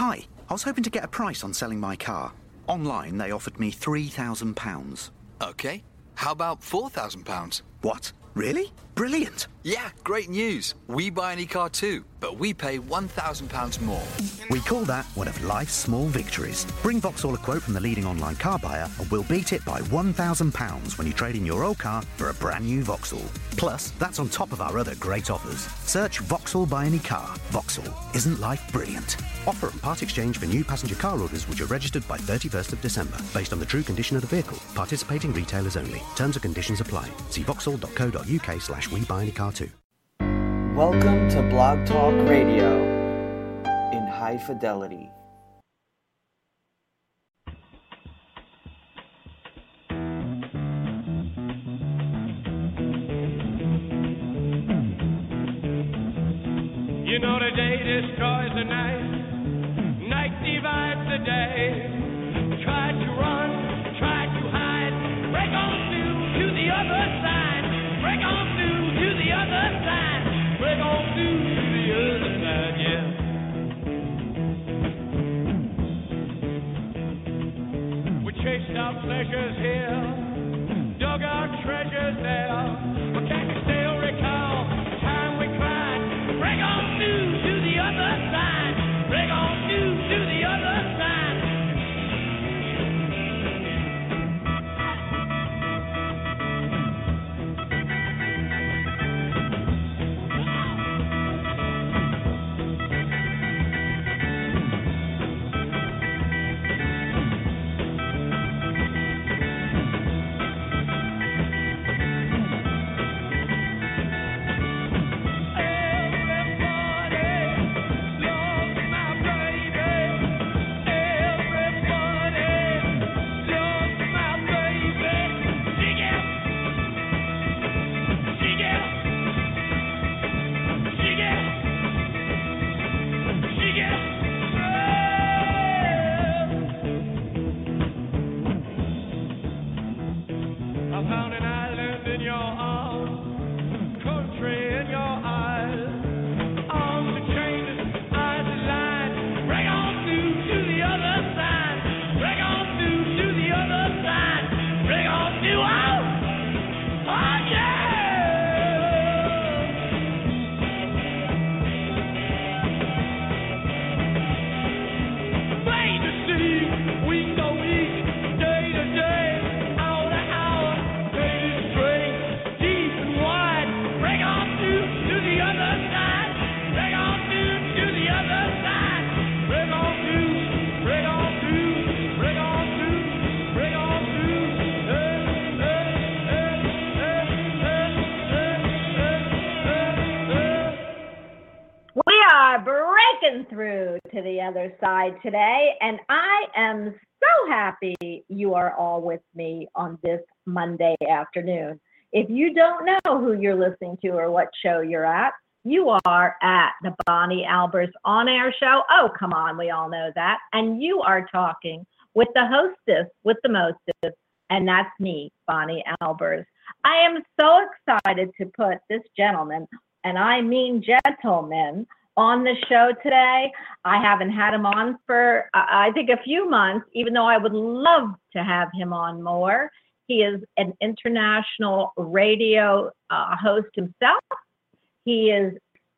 Hi, I was hoping to get a price on selling my car. Online, they offered me £3,000. Okay. How about £4,000? What? Really? Brilliant. Yeah, great news. We buy any car too, but we pay £1,000 more. We call that one of life's small victories. Bring Vauxhall a quote from the leading online car buyer and we'll beat it by £1,000 when you trade in your old car for a brand new Vauxhall. Plus, that's on top of our other great offers. Search Vauxhall Buy Any Car. Vauxhall. Isn't life brilliant? Offer and part exchange for new passenger car orders which are registered by 31st of December, based on the true condition of the vehicle. Participating retailers only. Terms and conditions apply. See vauxhall.co.uk slash we buy any car too. Welcome to Blog Talk Radio in high fidelity. You know the day destroys the night, night divides the day. Try to run, try to hide, break on through to the other chased our pleasures here, dug our treasures there, side today, and I am so happy you are all with me on this Monday afternoon. If you don't know who you're listening to or what show you're at, you are at the Bonnie Albers on air show. Oh, come on, we all know that. And you are talking with the hostess with the mostest, and that's me, Bonnie Albers. I am so excited to put this gentleman, and I mean gentleman, on the show today. I haven't had him on for, I think, a few months, even though I would love to have him on more. He is an international radio uh, host himself. He is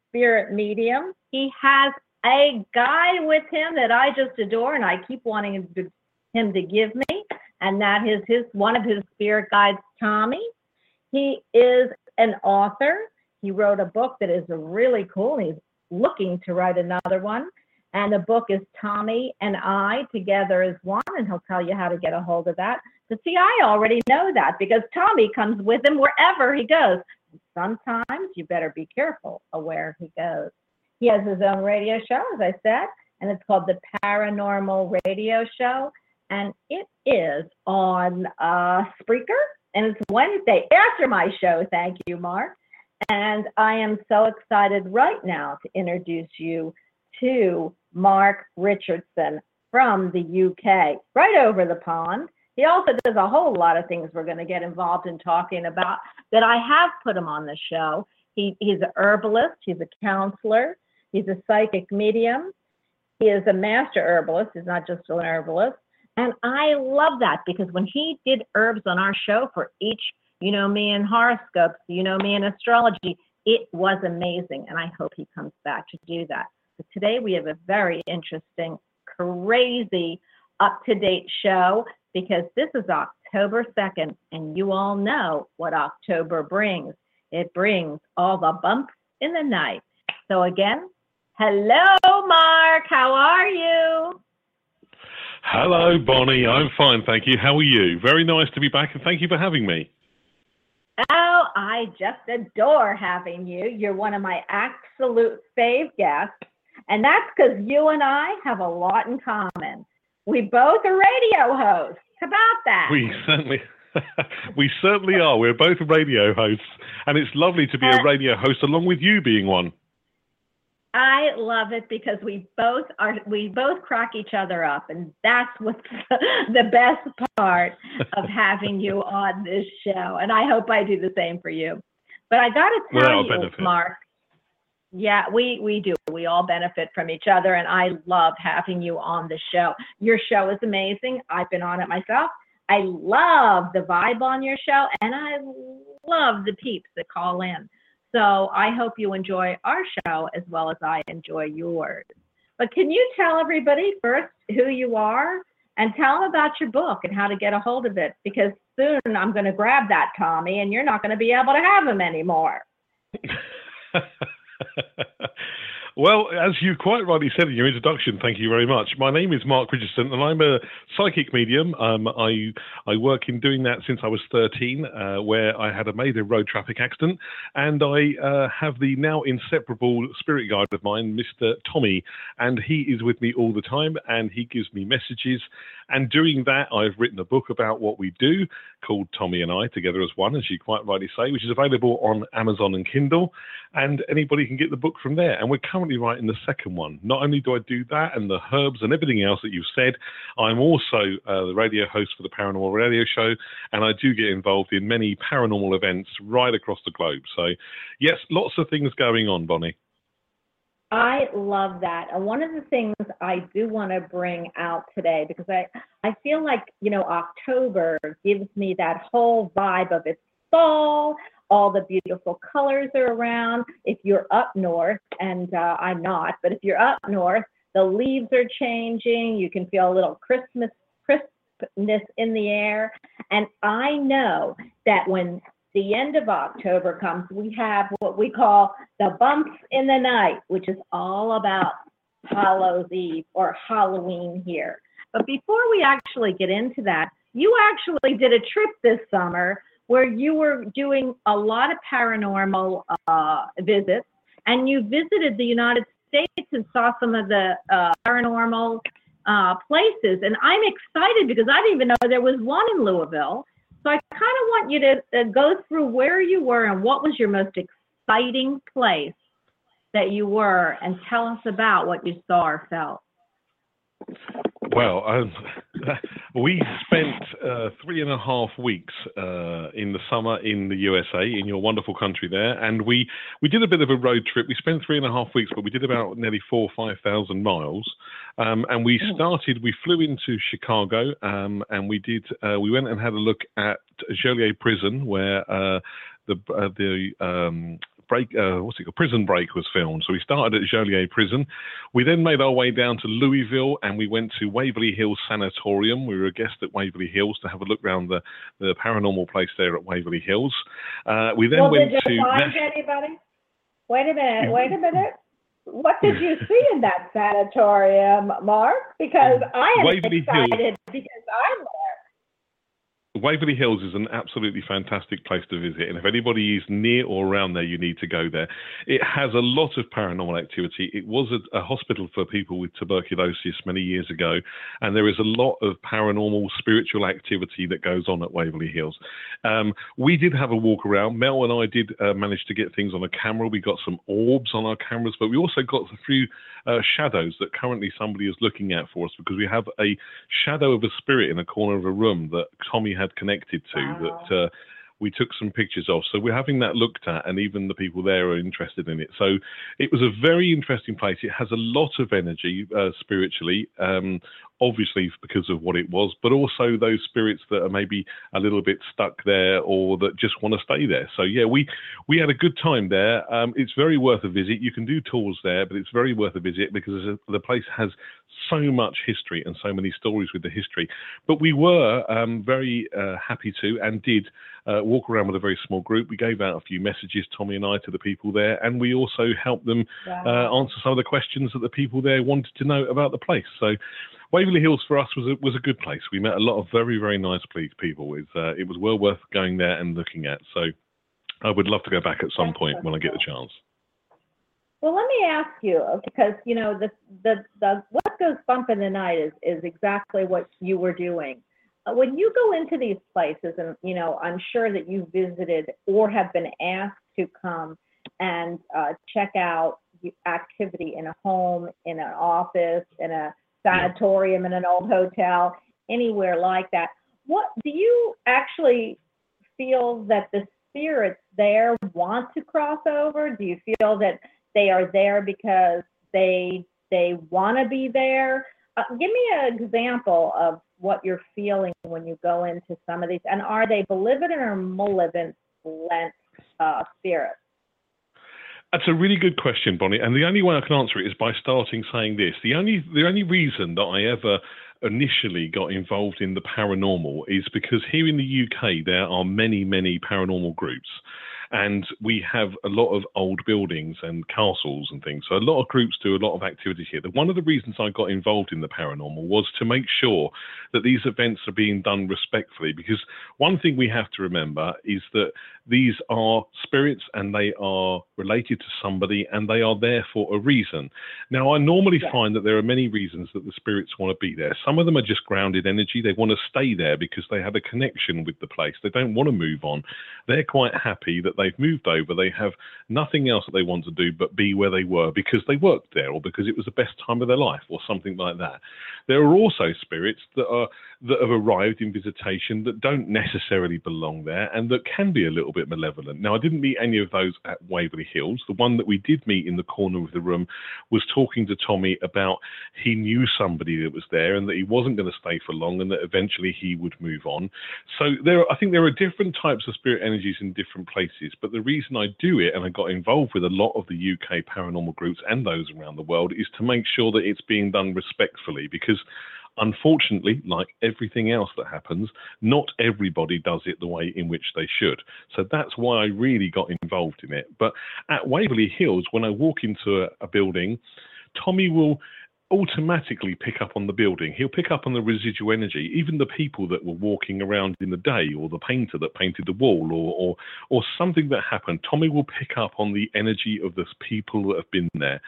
spirit medium. He has a guy with him that I just adore, and I keep wanting him to, him to give me, and that is his one of his spirit guides, Tommy. He is an author. He wrote a book that is really cool. He's looking to write another one. And the book is Tommy and I Together as One, and he'll tell you how to get a hold of that. But see, I already know that because Tommy comes with him wherever he goes. Sometimes you better be careful of where he goes. He has his own radio show, as I said, and it's called the Paranormal Radio Show. And it is on uh, Spreaker, and it's Wednesday after my show. Thank you, Marc. And I am so excited right now to introduce you to Marc Richardson from the UK, right over the pond. He also does a whole lot of things we're going to get involved in talking about that I have put him on the show. He, he's a herbalist, he's a counselor, he's a psychic medium. He is a master herbalist. He's not just an herbalist. And I love that because when he did herbs on our show for each, you know, me in horoscopes, you know, me in astrology, it was amazing. And I hope he comes back to do that. But today we have a very interesting, crazy, up to date show because this is October 2nd. And you all know what October brings it brings all the bumps in the night. So, again, hello, Marc. How are you? Hello, Bonnie. I'm fine, thank you. How are you? Very nice to be back, and thank you for having me. Oh, I just adore having you. You're one of my absolute fave guests. And that's because you and I have a lot in common. We both are radio hosts. How about that? We certainly. we certainly are. We're both radio hosts, and it's lovely to be a uh, radio host along with you being one. I love it because we both are we both crack each other up and that's what's the best part of having you on this show and I hope I do the same for you. But I got to tell you benefit. Marc yeah, we we do. We all benefit from each other and I love having you on the show. Your show is amazing. I've been on it myself. I love the vibe on your show and I love the peeps that call in. So I hope you enjoy our show as well as I enjoy yours. But can you tell everybody first who you are and tell them about your book and how to get a hold of it? Because soon I'm going to grab that Tommy and you're not going to be able to have him anymore. well, as you quite rightly said in your introduction, thank you very much. My name is Marc Richardson, and I'm a psychic medium. Um, I I work in doing that since I was 13, uh, where I had a major road traffic accident, and I uh, have the now inseparable spirit guide of mine, Mr. Tommy, and he is with me all the time, and he gives me messages. And doing that, I've written a book about what we do called Tommy and I Together as One, as you quite rightly say, which is available on Amazon and Kindle. And anybody can get the book from there. And we're currently writing the second one. Not only do I do that and the herbs and everything else that you've said, I'm also uh, the radio host for the Paranormal Radio Show, and I do get involved in many paranormal events right across the globe. So, yes, lots of things going on, Bonnie. I love that. And one of the things I do want to bring out today, because I, I feel like, you know, October gives me that whole vibe of it's fall, all the beautiful colors are around. If you're up north, and uh, I'm not, but if you're up north, the leaves are changing. You can feel a little Christmas crispness in the air. And I know that when the end of October comes, we have what we call the bumps in the night, which is all about Hallows Eve or Halloween here. But before we actually get into that, you actually did a trip this summer where you were doing a lot of paranormal uh, visits and you visited the United States and saw some of the uh, paranormal uh, places. And I'm excited because I didn't even know there was one in Louisville. So I kind of want you to uh, go through where you were and what was your most exciting place that you were and tell us about what you saw or felt. Well, um, we spent uh, three and a half weeks uh, in the summer in the USA, in your wonderful country there, and we, we did a bit of a road trip. We spent three and a half weeks, but we did about nearly four or five thousand miles. Um, and we started. We flew into Chicago, um, and we did. Uh, we went and had a look at Joliet Prison, where uh, the uh, the um, break, uh, what's it called? Prison Break was filmed. So we started at Joliet Prison. We then made our way down to Louisville and we went to Waverly Hills Sanatorium. We were a guest at Waverly Hills to have a look around the, the paranormal place there at Waverly Hills. Uh, we then well, went to. find Nash- anybody? Wait a minute. Wait a minute. What did you see in that sanatorium, Marc? Because I am Waverly Hills. excited because I'm there. Waverly Hills is an absolutely fantastic place to visit, and if anybody is near or around there, you need to go there. It has a lot of paranormal activity. It was a, a, hospital for people with tuberculosis many years ago, and there is a lot of paranormal spiritual activity that goes on at Waverly Hills. Um, we did have a walk around. Mel and I did uh, manage to get things on a camera. We got some orbs on our cameras, but we also got a few uh, shadows that currently somebody is looking at for us because we have a shadow of a spirit in a corner of a room that Tommy had connected to Wow. that uh, we took some pictures of. So we're having that looked at, and even the people there are interested in it. So it was a very interesting place. It has a lot of energy uh, spiritually. Um, obviously because of what it was, but also those spirits that are maybe a little bit stuck there or that just want to stay there. So yeah, we we had a good time there. Um, it's very worth a visit. You can do tours there, but it's very worth a visit because the place has so much history and so many stories with the history. But we were um, very uh, happy to and did uh, walk around with a very small group. We gave out a few messages, Tommy and I, to the people there, and we also helped them Wow. uh, answer some of the questions that the people there wanted to know about the place. So Waverly Hills for us was a, was a good place. We met a lot of very very nice ple- people. It's, uh, it was well worth going there and looking at. So I would love to go back at some point when I get the chance. Well, let me ask you because you know the the the what goes bump in the night is is exactly what you were doing. Uh, when you go into these places, and you know, I'm sure that you visited or have been asked to come and uh, check out activity in a home, in an office, in a sanatorium, in an old hotel, anywhere like that. What do you actually feel that the spirits there want to cross over? Do you feel that they are there because they they want to be there? Uh, give me an example of what you're feeling when you go into some of these, and are they malevolent or malevolent uh, spirits? That's a really good question, Bonnie. And the only way I can answer it is by starting saying this. The only the only reason that I ever initially got involved in the paranormal is because here in the UK there are many, many paranormal groups. And we have a lot of old buildings and castles and things. So a lot of groups do a lot of activities here. One of the reasons I got involved in the paranormal was to make sure that these events are being done respectfully. Because one thing we have to remember is that these are spirits and they are related to somebody and they are there for a reason. Now, I normally Yeah. find that there are many reasons that the spirits want to be there. Some of them are just grounded energy. They want to stay there because they have a connection with the place. They don't want to move on. They're quite happy that they've moved over. They have nothing else that they want to do but be where they were because they worked there or because it was the best time of their life or something like that. There are also spirits that are that have arrived in visitation that don't necessarily belong there and that can be a little bit malevolent. Now, I didn't meet any of those at Waverly Hills. The one that we did meet in the corner of the room was talking to Tommy about he knew somebody that was there and that he wasn't going to stay for long and that eventually he would move on. So there, I think there are different types of spirit energies in different places. But the reason I do it and I got involved with a lot of the UK paranormal groups and those around the world is to make sure that it's being done respectfully because unfortunately, like everything else that happens, not everybody does it the way in which they should. So that's why I really got involved in it. But at Waverly Hills, when I walk into a, a building, Tommy will automatically pick up on the building. He'll pick up on the residual energy, even the people that were walking around in the day, or the painter that painted the wall, or or, or something that happened. Tommy will pick up on the energy of the people that have been there,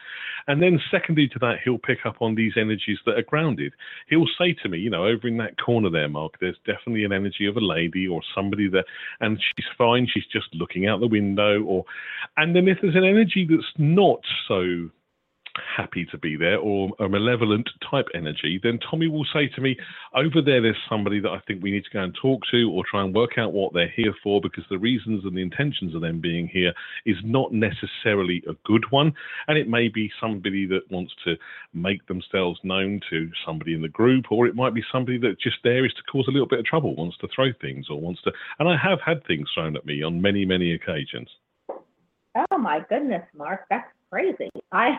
and then secondary to that, he'll pick up on these energies that are grounded. He'll say to me, you know, over in that corner there, Marc, there's definitely an energy of a lady or somebody there, and she's fine. She's just looking out the window, or and then if there's an energy that's not so happy to be there or a malevolent type energy, then Tommy will say to me, Over there, there's somebody that I think we need to go and talk to or try and work out what they're here for because the reasons and the intentions of them being here is not necessarily a good one. And it may be somebody that wants to make themselves known to somebody in the group, or it might be somebody that just there is to cause a little bit of trouble, wants to throw things or wants to. And I have had things thrown at me on many, many occasions. Oh my goodness, Marc, that's crazy. I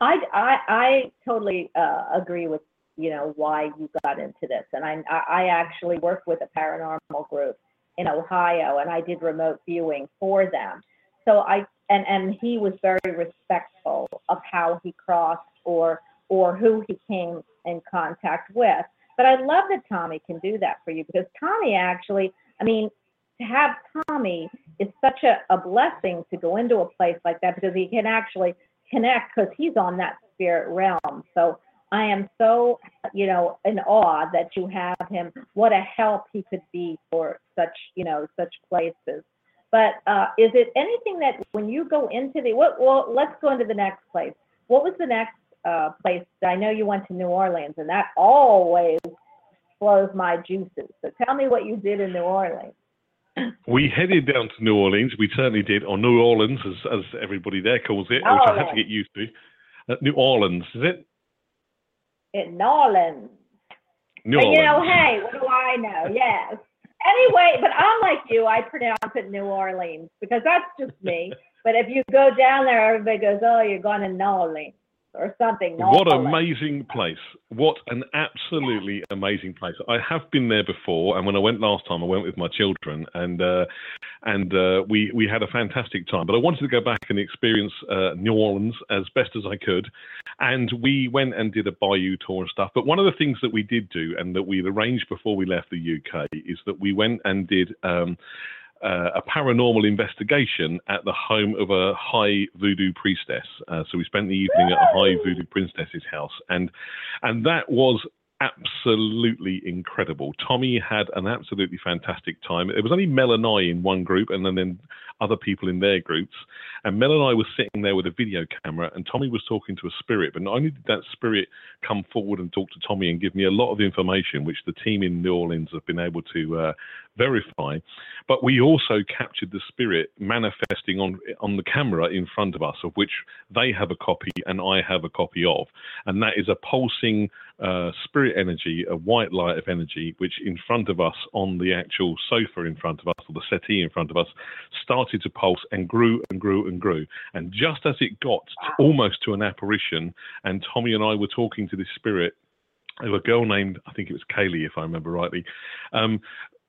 I I, I totally uh, agree with you know why you got into this, and I I actually work with a paranormal group in Ohio, and I did remote viewing for them. So I and and he was very respectful of how he crossed or or who he came in contact with. But I love that Tommy can do that for you because Tommy actually, I mean, to have Tommy is such a, a blessing to go into a place like that because he can actually connect because he's on that spirit realm. So I am so, you know, in awe that you have him. What a help he could be for such, you know, such places. But uh, is it anything that when you go into the, what, well, let's go into the next place. What was the next uh, place? I know you went to New Orleans and that always flows my juices. So tell me what you did in New Orleans. We headed down to New Orleans. We certainly did, or New Orleans, as, as everybody there calls it, which I have to get used to. Uh, New Orleans, is it? In New Orleans. New Orleans. you know, hey, what do I know? Yes. Anyway, but I'm like you. I pronounce it New Orleans because that's just me. but if you go down there, everybody goes, "Oh, you're going to New Orleans or something." What an amazing place. What an absolutely amazing place. I have been there before, and when I went last time, I went with my children, and uh, and uh, we, we had a fantastic time. But I wanted to go back and experience uh, New Orleans as best as I could. And we went and did a bayou tour and stuff. But one of the things that we did do, and that we'd arranged before we left the UK, is that we went and did. Um, uh, a paranormal investigation at the home of a high voodoo priestess. Uh, so we spent the evening at a high voodoo priestess's house, and and that was absolutely incredible. Tommy had an absolutely fantastic time. It was only Mel and I in one group, and then, then other people in their groups. And Mel and I were sitting there with a video camera, and Tommy was talking to a spirit. But not only did that spirit come forward and talk to Tommy and give me a lot of information, which the team in New Orleans have been able to uh, verify, but we also captured the spirit manifesting on on the camera in front of us, of which they have a copy and I have a copy of, and that is a pulsing uh, spirit energy, a white light of energy, which in front of us on the actual sofa in front of us or the settee in front of us started to pulse and grew and grew and grew. And just as it got to, almost to an apparition, and Tommy and I were talking to this spirit, of a girl named I think it was Kaylee, if I remember rightly. Um,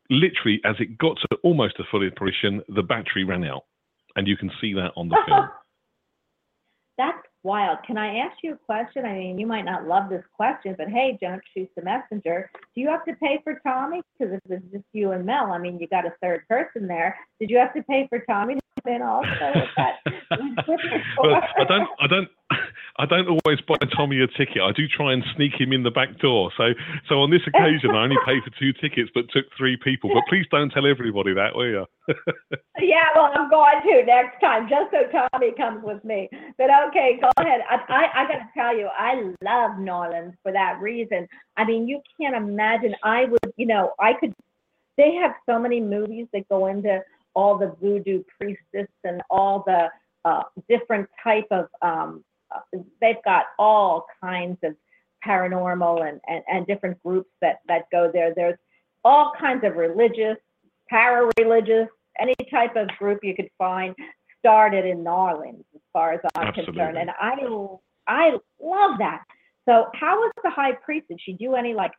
literally, as it got to almost a full apparition, the battery ran out, and you can see that on the film. That's wild. Can I ask you a question? I mean, you might not love this question, but hey, don't shoot the messenger. Do you have to pay for Tommy? Because if it's just you and Mel, I mean, you got a third person there. Did you have to pay for Tommy to come in also? With that? well, I don't, I don't, I don't always buy Tommy a ticket. I do try and sneak him in the back door. So, so on this occasion, I only paid for two tickets, but took three people. But please don't tell everybody that, will you? Yeah, well, I'm going to next time, just so Tommy comes with me. But okay, go ahead. I, I, I got to tell you, I love New Orleans for that reason. I mean, you can't imagine. I would, you know, I could. They have so many movies that go into all the voodoo priestess and all the uh, different type of. Um, they've got all kinds of paranormal and, and, and different groups that that go there. There's all kinds of religious, para-religious, any type of group you could find started in New Orleans, as far as I'm concerned. And I I love that. So how was the high priest? Did she do any like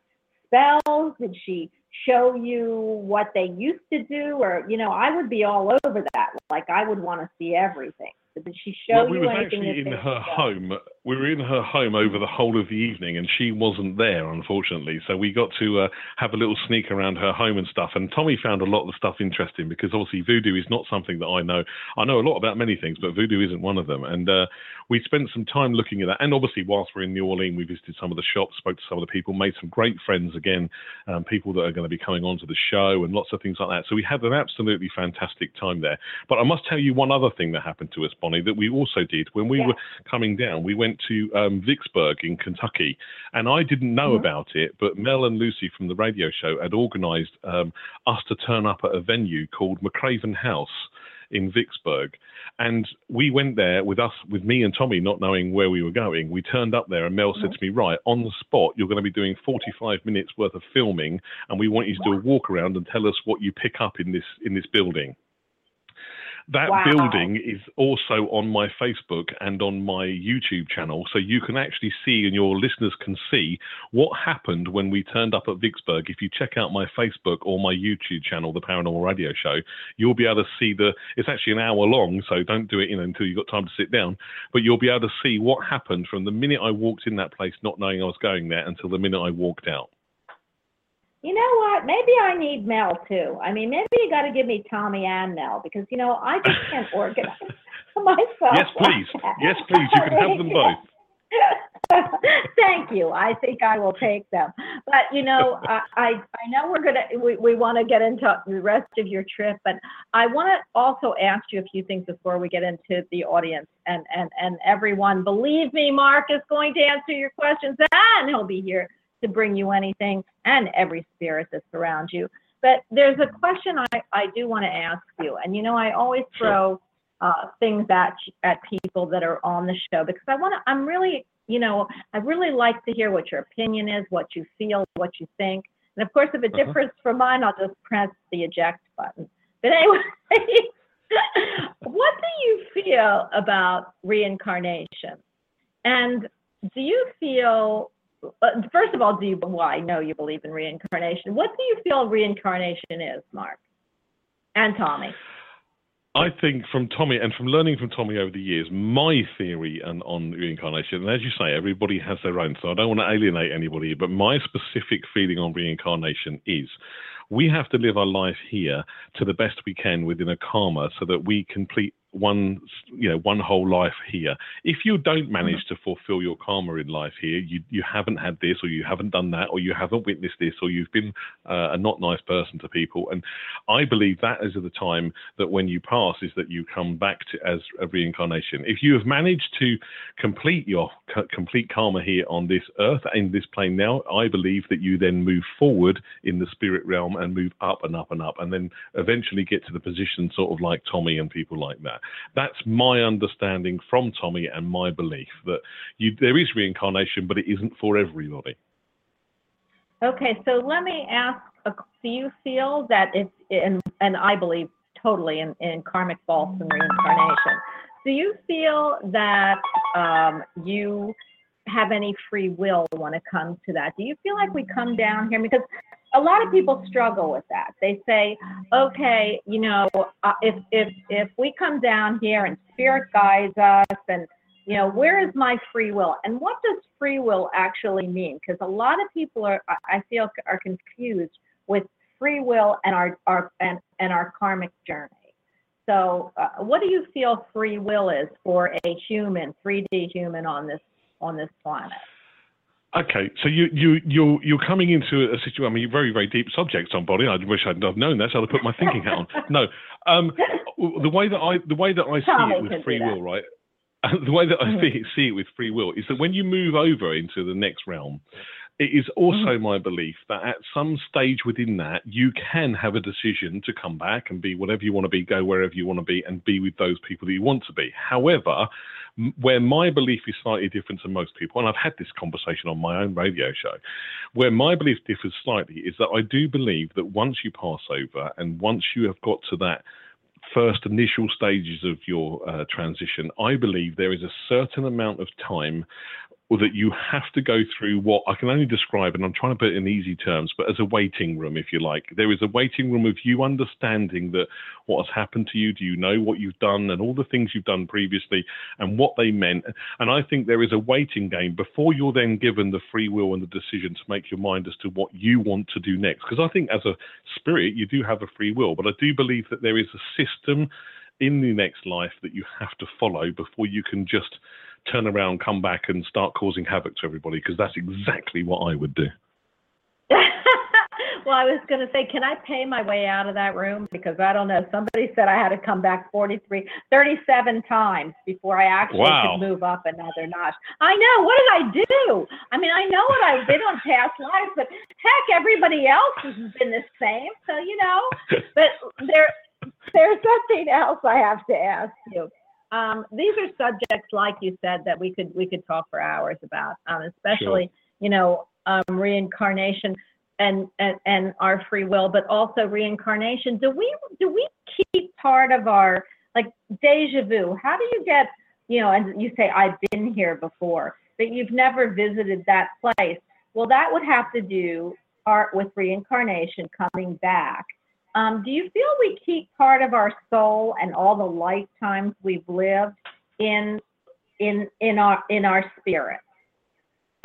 spells? Did she show you what they used to do? Or, you know, I would be all over that. Like I would want to see everything. Did she show well, we you was anything? actually in her showed? home. We were in her home over the whole of the evening, and she wasn't there, unfortunately. So we got to uh, have a little sneak around her home and stuff. And Tommy found a lot of the stuff interesting because obviously voodoo is not something that I know. I know a lot about many things, but voodoo isn't one of them. And uh, we spent some time looking at that. And obviously, whilst we're in New Orleans, we visited some of the shops, spoke to some of the people, made some great friends again, um, people that are going to be coming onto the show, and lots of things like that. So we had an absolutely fantastic time there. But I must tell you one other thing that happened to us, Bonnie, that we also did when we Yeah. were coming down. We went to um, Vicksburg in Kentucky, and I didn't know Mhm. about it, but Mel and Lucy from the radio show had organised um, us to turn up at a venue called McRaven House in Vicksburg. And we went there with us, with me and Tommy, not knowing where we were going. We turned up there, and Mel said to me, "Right on the spot, you're going to be doing 45 minutes worth of filming, and we want you to do a walk around and tell us what you pick up in this in this building." That Wow. building is also on my Facebook and on my YouTube channel, so you can actually see and your listeners can see what happened when we turned up at Vicksburg. If you check out my Facebook or my YouTube channel, the Paranormal Radio Show, you'll be able to see the. It's actually an hour long, so don't do it you know, until you've got time to sit down. But you'll be able to see what happened from the minute I walked in that place, not knowing I was going there, until the minute I walked out. You know what? Maybe I need Mel too. I mean, maybe you got to give me Tommy and Mel because you know I just can't organize myself. Yes, please. like. Yes, please. You can have them both. Thank you. I think I will take them. But you know, I I, I know we're gonna we, we want to get into the rest of your trip, but I want to also ask you a few things before we get into the audience and and and everyone. Believe me, Marc is going to answer your questions and he'll be here to bring you anything and every spirit that's around you. But there's a question I, I do want to ask you, and you know, I always throw uh, things at at people that are on the show because I want to. I'm really, you know, I really like to hear what your opinion is, what you feel, what you think, and of course, if it Uh-huh. differs from mine, I'll just press the eject button. But anyway, what do you feel about reincarnation? And do you feel, first of all, do you, I know you believe in reincarnation. What do you feel reincarnation is, Marc? And Tommy? I think from Tommy and from learning from Tommy over the years, my theory and on reincarnation, and as you say, everybody has their own, so I don't want to alienate anybody, but my specific feeling on reincarnation is we have to live our life here to the best we can within a karma so that we complete one you know one whole life here. If you don't manage to fulfill your karma in life here you you haven't had this or you haven't done that or you haven't witnessed this or you've been uh, a not nice person to people. And i believe that is the time that when you pass is that you come back to as a reincarnation. If you have managed to complete your c- complete karma here on this earth in this plane now i believe that you then move forward in the spirit realm and move up and up and up and then eventually get to the position sort of like tommy and people like that that's my understanding from Tommy and my belief that you, there is reincarnation, but it isn't for everybody. Okay, so let me ask, uh, do you feel that it's, and, and I believe totally in, in karmic faults and reincarnation, do you feel that um, you have any free will when it comes to that? Do you feel like we come down here? Because a lot of people struggle with that. They say, okay, you know, uh, if, if, if we come down here and spirit guides us and you know, where is my free will? And what does free will actually mean? Because a lot of people are, I feel, are confused with free will and our, our and, and our karmic journey. So, uh, what do you feel free will is for a human, 3D human on this on this planet? Okay, so you you you you're coming into a situation. I mean, very very deep subjects on body. I wish I'd have known that. So I'd put my thinking hat on. No, um, the way that I the way that I see it with free will, right? The way that I Mhm. see, see it with free will is that when you move over into the next realm, it is also my belief that at some stage within that, you can have a decision to come back and be whatever you want to be, go wherever you want to be, and be with those people that you want to be. However, where my belief is slightly different to most people, and I've had this conversation on my own radio show, where my belief differs slightly is that I do believe that once you pass over and once you have got to that first initial stages of your uh, transition, I believe there is a certain amount of time or that you have to go through what I can only describe, and I'm trying to put it in easy terms, but as a waiting room, if you like. There is a waiting room of you understanding that what has happened to you, do you know what you've done, and all the things you've done previously, and what they meant. And I think there is a waiting game before you're then given the free will and the decision to make your mind as to what you want to do next. Because I think as a spirit, you do have a free will, but I do believe that there is a system in the next life that you have to follow before you can just turn around, come back, and start causing havoc to everybody. Because that's exactly what I would do. well, I was going to say, can I pay my way out of that room? Because I don't know. Somebody said I had to come back 43, 37 times before I actually Wow. could move up another notch. I know. What did I do? I mean, I know what I've been on past lives, but heck, everybody else has been the same. So, you know, but there, there's something else I have to ask you. Um, these are subjects, like you said, that we could we could talk for hours about, um, especially you know um, reincarnation and, and and our free will, but also reincarnation. Do we do we keep part of our like deja vu? How do you get you know? And you say I've been here before, but you've never visited that place. Well, that would have to do part with reincarnation coming back. Um, do you feel we keep part of our soul and all the lifetimes we've lived in in in our in our spirit?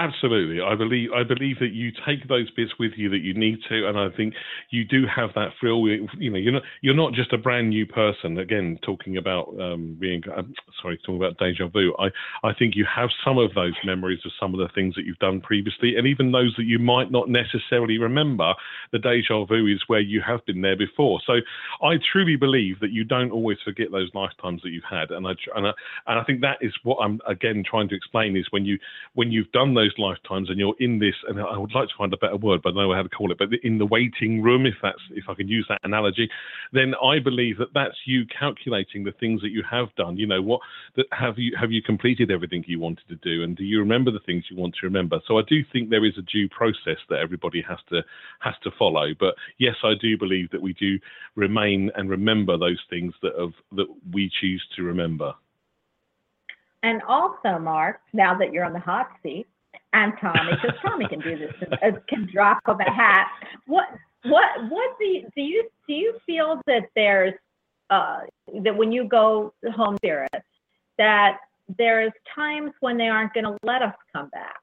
Absolutely, I believe I believe that you take those bits with you that you need to, and I think you do have that thrill. You know, you're not you're not just a brand new person. Again, talking about um, being um, sorry, talking about deja vu. I I think you have some of those memories of some of the things that you've done previously, and even those that you might not necessarily remember. The deja vu is where you have been there before. So I truly believe that you don't always forget those lifetimes that you've had, and I and I, and I think that is what I'm again trying to explain is when you when you've done those those lifetimes and you're in this, and I would like to find a better word, but I don't know how to call it, but in the waiting room, if that's if I can use that analogy, then I believe that that's you calculating the things that you have done. You know, what that have you have you completed everything you wanted to do, and do you remember the things you want to remember? So I do think there is a due process that everybody has to has to follow. But yes, I do believe that we do remain and remember those things that have that we choose to remember. And also, Marc, now that you're on the hot seat, and Tommy, because Tommy can do this, uh, can drop of a hat. What, what, what do you do? You do you feel that there's uh, that when you go home spirit, that there's times when they aren't going to let us come back.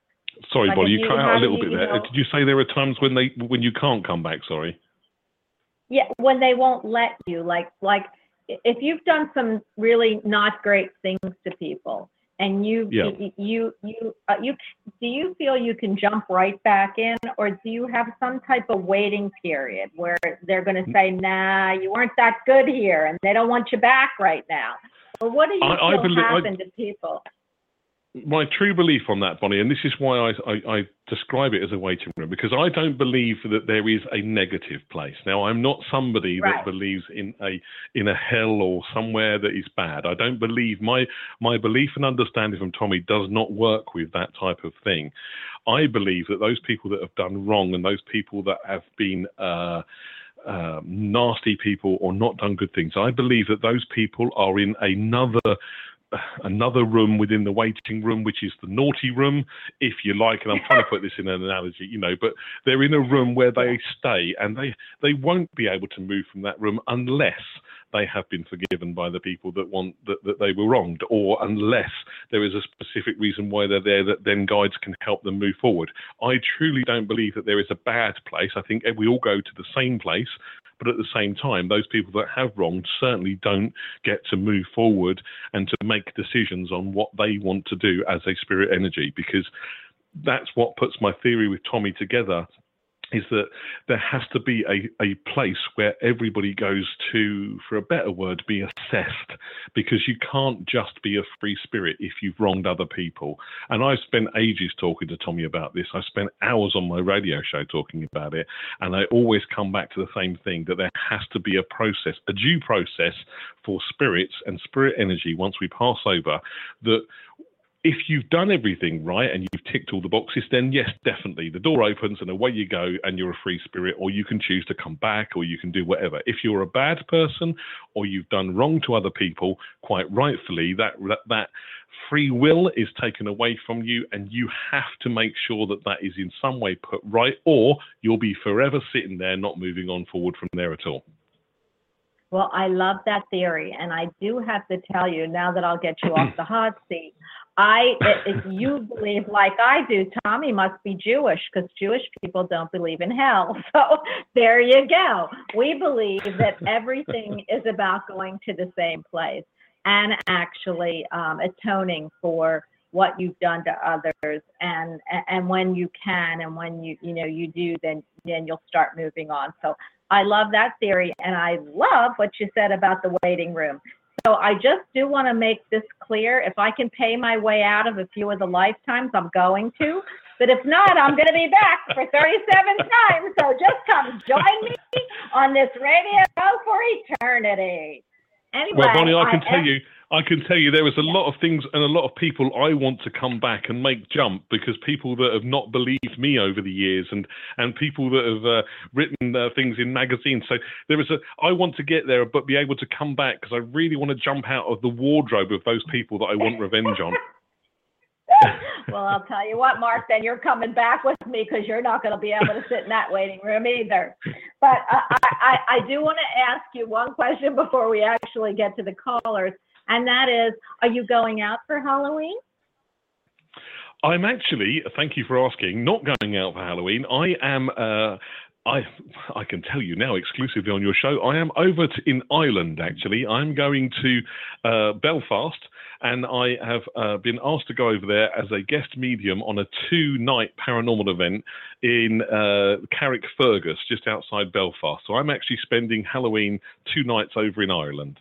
Sorry, Like if you you cut out a little bit you there. know- Did you say there are times when they when you can't come back? Sorry. Yeah, when they won't let you, like like if you've done some really not great things to people, and you Yeah. you you you, uh, you do you feel you can jump right back in, or do you have some type of waiting period where they're going to say, "Nah, you weren't that good here," and they don't want you back right now? Or what do you I- I feel believe- I- happen to people? My true belief on that, Bonnie, and this is why I, I, I describe it as a waiting room, because I don't believe that there is a negative place. Now, I'm not somebody Right. that believes in a in a hell or somewhere that is bad. I don't believe my my belief and understanding from Tommy does not work with that type of thing. I believe that those people that have done wrong and those people that have been uh, um, nasty people or not done good things, I believe that those people are in another another room within the waiting room, which is the naughty room, if you like. And I'm trying to put this in an analogy, you know, but they're in a room where they stay and they, they won't be able to move from that room unless they have been forgiven by the people that want that, that they were wronged, or unless there is a specific reason why they're there that then guides can help them move forward. I truly don't believe that there is a bad place. I think we all go to the same place, but at the same time, those people that have wronged certainly don't get to move forward and to make decisions on what they want to do as a spirit energy because that's what puts my theory with Tommy together is that there has to be a, a place where everybody goes to, for a better word, be assessed because you can't just be a free spirit if you've wronged other people. And I've spent ages talking to Tommy about this. I spent hours on my radio show talking about it. And I always come back to the same thing that there has to be a process, a due process for spirits and spirit energy once we pass over that if you've done everything right and you've ticked all the boxes, then yes, definitely the door opens and away you go and you're a free spirit, or you can choose to come back or you can do whatever. If you're a bad person or you've done wrong to other people, quite rightfully, that that, that free will is taken away from you and you have to make sure that that is in some way put right or you'll be forever sitting there not moving on forward from there at all. Well, I love that theory, and I do have to tell you now that I'll get you off the hot seat. I, if you believe like I do, Tommy must be Jewish because Jewish people don't believe in hell. So there you go. We believe that everything is about going to the same place and actually um, atoning for what you've done to others and and when you can and when you you know you do then then you'll start moving on so i love that theory and i love what you said about the waiting room so i just do want to make this clear. If i can pay my way out of a few of the lifetimes i'm going to. But if not i'm going to be back for 37 times. So just come join me on this radio for eternity. Anyway Well, Bonnie, I can I tell am- you, I can tell you, there is a lot of things and a lot of people I want to come back and make jump because people that have not believed me over the years and and people that have uh, written uh, things in magazines. So there is a, I want to get there, but be able to come back because I really want to jump out of the wardrobe of those people that I want revenge on. well, I'll tell you what, Marc, then you're coming back with me because you're not going to be able to sit in that waiting room either. But I, I, I do want to ask you one question before we actually get to the callers, and that is, are you going out for Halloween? I'm actually, thank you for asking, not going out for Halloween. I am. Uh, I I can tell you now exclusively on your show. I am over to, in Ireland. Actually, I'm going to uh, Belfast, and I have uh, been asked to go over there as a guest medium on a two-night paranormal event in uh, Carrickfergus, just outside Belfast. So I'm actually spending Halloween two nights over in Ireland.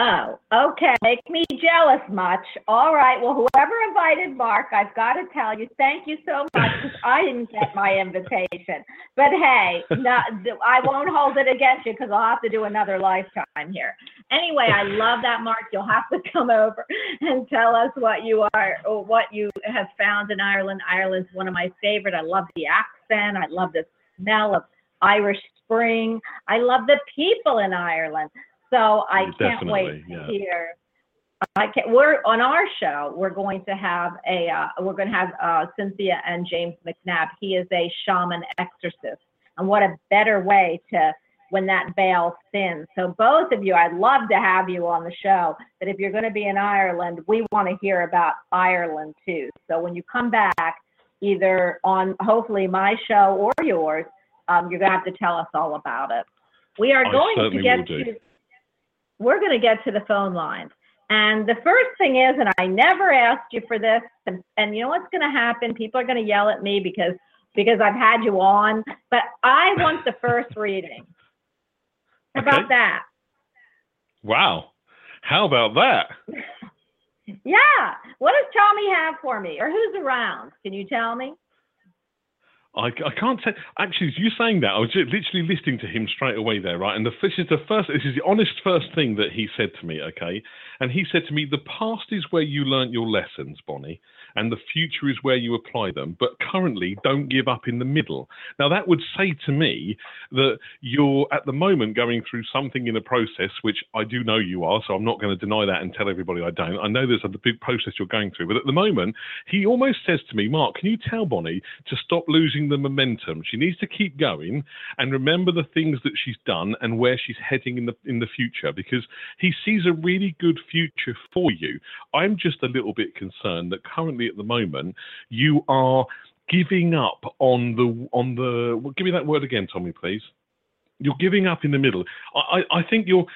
Oh, okay. Make me jealous much. All right. Well, whoever invited Marc, I've got to tell you, thank you so much because I didn't get my invitation. But hey, I won't hold it against you because I'll have to do another lifetime here. Anyway, I love that, Marc. You'll have to come over and tell us what you are or what you have found in Ireland. Ireland's one of my favorite. I love the accent. I love the smell of Irish spring. I love the people in Ireland. So I can't wait Definitely, yeah. to hear. I can We're on our show. We're going to have a. Uh, we're going to have uh, Cynthia and James McNabb. He is a shaman exorcist, and what a better way to when that veil thins. So both of you, I'd love to have you on the show. But if you're going to be in Ireland, we want to hear about Ireland too. So when you come back, either on hopefully my show or yours, um, you're going to have to tell us all about it. We are I going to get to we're going to get to the phone lines. And the first thing is, and I never asked you for this, and, and you know what's going to happen? People are going to yell at me because because I've had you on, but I want the first reading. How Okay. about that? Wow. How about that? Yeah. What does Tommy have for me, or who's around? Can you tell me? I, I can't say. Actually, you saying that, I was literally listening to him straight away there, right? And the, this is the first, this is the honest first thing that he said to me, okay? And he said to me, the past is where you learnt your lessons, Bonnie, and the future is where you apply them. But currently, don't give up in the middle. Now, that would say to me that you're at the moment going through something in a process, which I do know you are, so I'm not going to deny that and tell everybody I don't. I know there's a big process you're going through, but at the moment, he almost says to me, Marc, can you tell Bonnie to stop losing the momentum? She needs to keep going and remember the things that she's done and where she's heading in the in the future because he sees a really good future for you. I'm just a little bit concerned that currently at the moment you are giving up on the on the well, give me that word again, Tommy, please. You're giving up in the middle. I, I, I think you're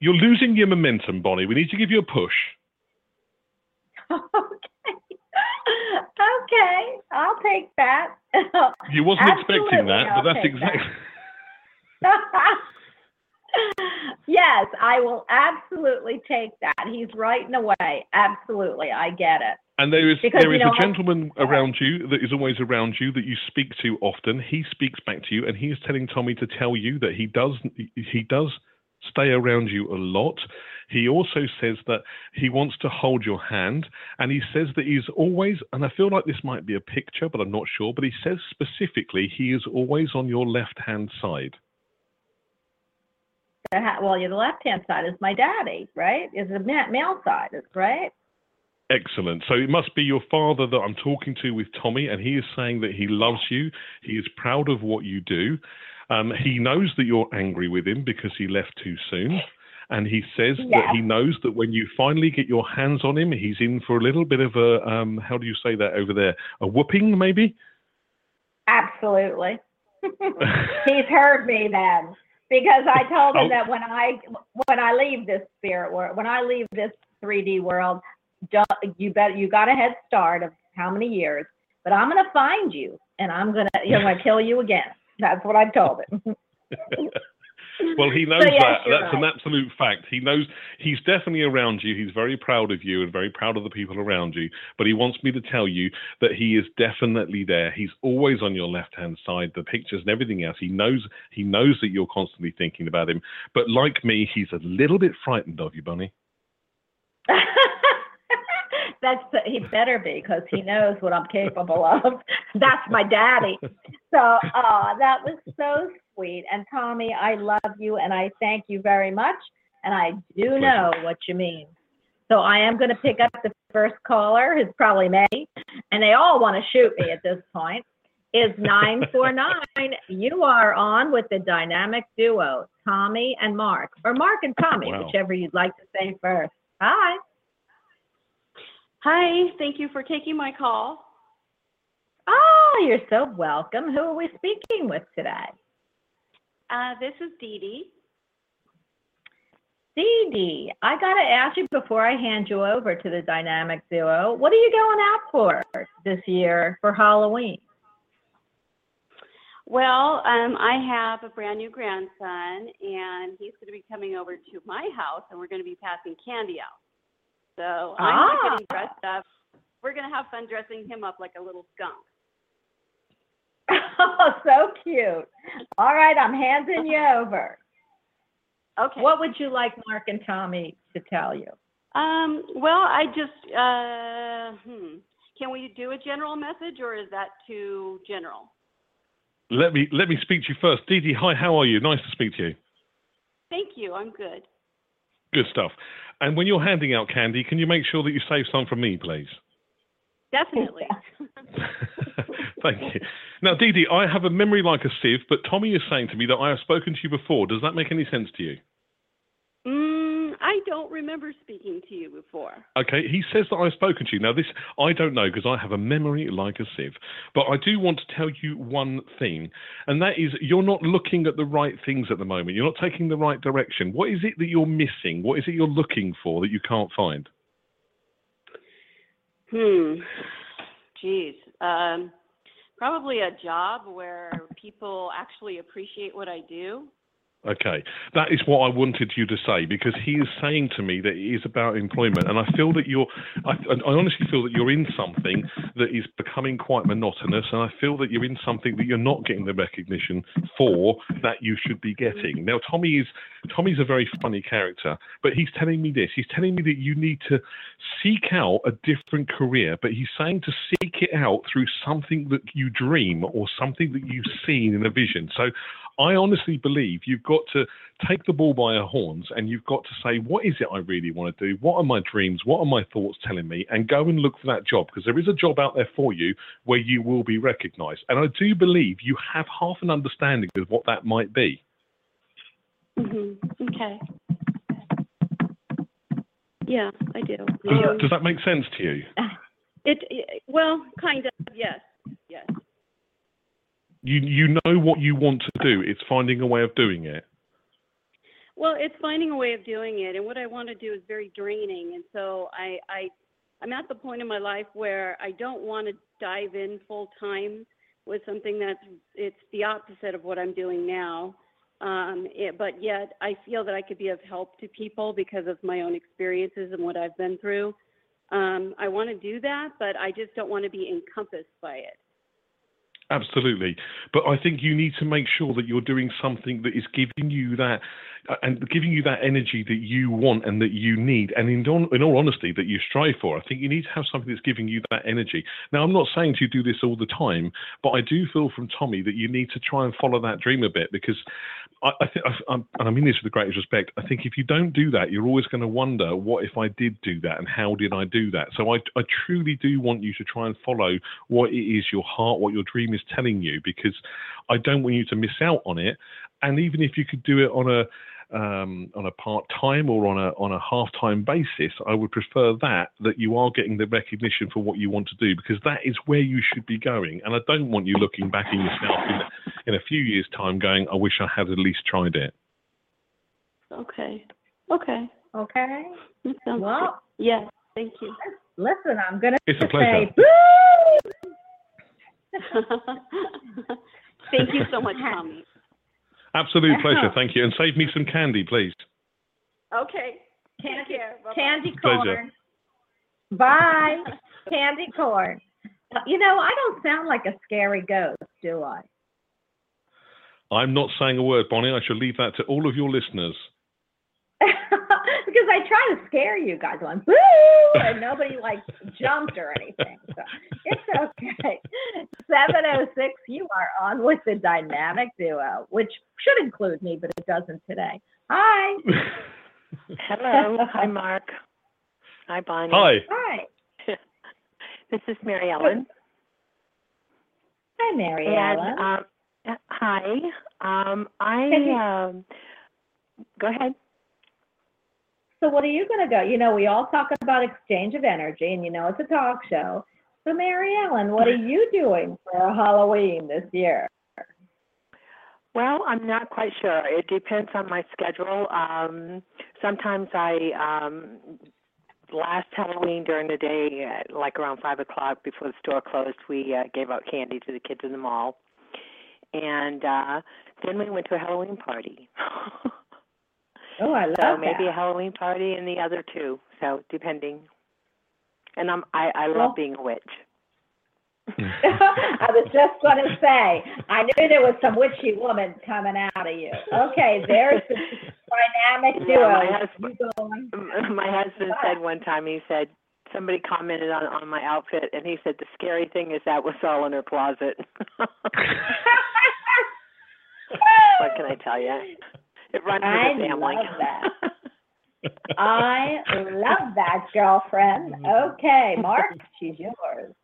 you're losing your momentum, Bonnie. We need to give you a push. okay. okay. I'll take that. You wasn't expecting that, I'll but that's exactly yes, I will absolutely take that. He's right in a way. Absolutely. I get it. And there is Because, there you is know, a I- gentleman around you that is always around you that you speak to often. He speaks back to you, and he is telling Tommy to tell you that he does he does stay around you a lot. He also says that he wants to hold your hand, and he says that he's always. And I feel like this might be a picture, but I'm not sure. But he says specifically he is always on your left hand side. Well, the left hand side is my daddy, right? Is the male side, right? Excellent. So it must be your father that I'm talking to with Tommy, and he is saying that he loves you. He is proud of what you do. Um, he knows that you're angry with him because he left too soon. And he says that he knows that when you finally get your hands on him, he's in for a little bit of a, um, how do you say that over there? A whooping, maybe? Absolutely. He's heard me then. Because I told him Oh. that when I when I leave this spirit world, when I leave this 3D world, you bet you got a head start of how many years, but I'm gonna find you and I'm gonna you're gonna kill you again. That's what I've told him. Well, he knows yes, that. That's an absolute fact. He knows he's definitely around you. He's very proud of you and very proud of the people around you. But he wants me to tell you that he is definitely there. He's always on your left-hand side. The pictures and everything else. He knows. He knows that you're constantly thinking about him. But like me, he's a little bit frightened of you, Bunny. That's he better be because he knows what I'm capable of. That's my daddy. So, uh, that was so sweet. And Tommy, I love you and I thank you very much. And I do know what you mean. So I am going to pick up the first caller, who's probably me, and they all want to shoot me at this point. Is 949. You are on with the dynamic duo, Tommy and Marc, or Marc and Tommy, Wow. whichever you'd like to say first. Hi. Hi, thank you for taking my call. Oh, you're so welcome. Who are we speaking with today? Uh, this is Dee Dee. Dee Dee, I got to ask you before I hand you over to the dynamic duo, what are you going out for this year for Halloween? Well, um, I have a brand new grandson, and he's going to be coming over to my house, and we're going to be passing candy out. So I'm not Ah. getting dressed up. We're going to have fun dressing him up like a little skunk. Oh, so cute. All right, I'm handing you over. Okay. What would you like Marc and Tommy to tell you? Um, well, I just, uh, hmm. Can we do a general message, or is that too general? Let me let me speak to you first. Dee Dee, hi, how are you? Nice to speak to you. Thank you. I'm good. Good stuff. And when you're handing out candy, can you make sure that you save some for me, please? Definitely. Thank you. Now, Dee Dee, I have a memory like a sieve, but Tommy is saying to me that I have spoken to you before. Does that make any sense to you? I don't remember speaking to you before. Okay, he says that I've spoken to you. Now, this I don't know because I have a memory like a sieve, but I do want to tell you one thing, and that is you're not looking at the right things at the moment. You're not taking the right direction. What is it that you're missing? What is it you're looking for that you can't find? Hmm. Geez. Um, probably a job where people actually appreciate what I do. Okay, that is what I wanted you to say because he is saying to me that it is about employment, and I feel that you're, I, I honestly feel that you're in something that is becoming quite monotonous, and I feel that you're in something that you're not getting the recognition for that you should be getting. Now, Tommy is, Tommy's a very funny character, but he's telling me this. He's telling me that you need to seek out a different career, but he's saying to seek it out through something that you dream or something that you've seen in a vision. So I honestly believe you've got to take the ball by her horns and you've got to say, what is it I really want to do? What are my dreams? What are my thoughts telling me? And go and look for that job because there is a job out there for you where you will be recognized. And I do believe you have half an understanding of what that might be. hmm Okay. Yeah, I do. Does, Um, does that make sense to you? it, it well, kind of. Yes. Yes. You you know what you want to do. It's finding a way of doing it. Well, it's finding a way of doing it, and what I want to do is very draining, and so I, I, I'm at the point in my life where I don't want to dive in full time with something that's it's the opposite of what I'm doing now. Um, it, but yet, I feel that I could be of help to people because of my own experiences and what I've been through. Um, I want to do that, but I just don't want to be encompassed by it. Absolutely. But I think you need to make sure that you're doing something that is giving you that uh, and giving you that energy that you want and that you need. And in, on, in all honesty, that you strive for. I think you need to have something that's giving you that energy. Now, I'm not saying to do this all the time, but I do feel from Tommy that you need to try and follow that dream a bit because I, I I'm, and I mean this with the greatest respect, I think if you don't do that, you're always going to wonder, what if I did do that and how did I do that? So I, I truly do want you to try and follow what it is your heart, what your dream is telling you, because I don't want you to miss out on it. And even if you could do it on a um, on a part time or on a on a half time basis, I would prefer that that you are getting the recognition for what you want to do because that is where you should be going. And I don't want you looking back in yourself in, in a few years' time going, I wish I had at least tried it. Okay. Okay. Okay. Well, good. Yes. Thank you. listen, I'm gonna It's a pleasure. say! Thank you so much, Tommy. Absolute pleasure. Thank you. And save me some candy, please. Okay. Candy, Take care. Bye-bye. candy Pleasure. corn. Bye. candy corn. You know, I don't sound like a scary ghost, do I? I'm not saying a word, Bonnie. I shall leave that to all of your listeners. because I try to scare you guys going boo, and nobody like jumped or anything. So it's okay. Seven oh six, you are on with the dynamic duo, which should include me, but it doesn't today. Hi. Hello. Hi, Marc. Hi, Bonnie. Hi. Hi. This is Mary Ellen. Hi, Mary And Ellen. um, hi. Um, I um, go ahead. So what are you going to go? You know, we all talk about exchange of energy, and you know it's a talk show. So Mary Ellen, what are you doing for Halloween this year? Well, I'm not quite sure. It depends on my schedule. Um, sometimes I um, last Halloween during the day, uh, like around five o'clock before the store closed, we uh, gave out candy to the kids in the mall. and uh, then we went to a Halloween party. Oh, I love so maybe a Halloween party and the other two. So depending. And I'm I I love being a witch. I was just going to say, I knew there was some witchy woman coming out of you. Okay, there's the dynamic Yeah, duo. my husband- You go on. My husband said one time he said somebody commented on on my outfit and he said the scary thing is that was all in her closet. what can I tell you? It runs I with the family. love that. I love that, girlfriend. Mm-hmm. Okay, Marc, she's yours.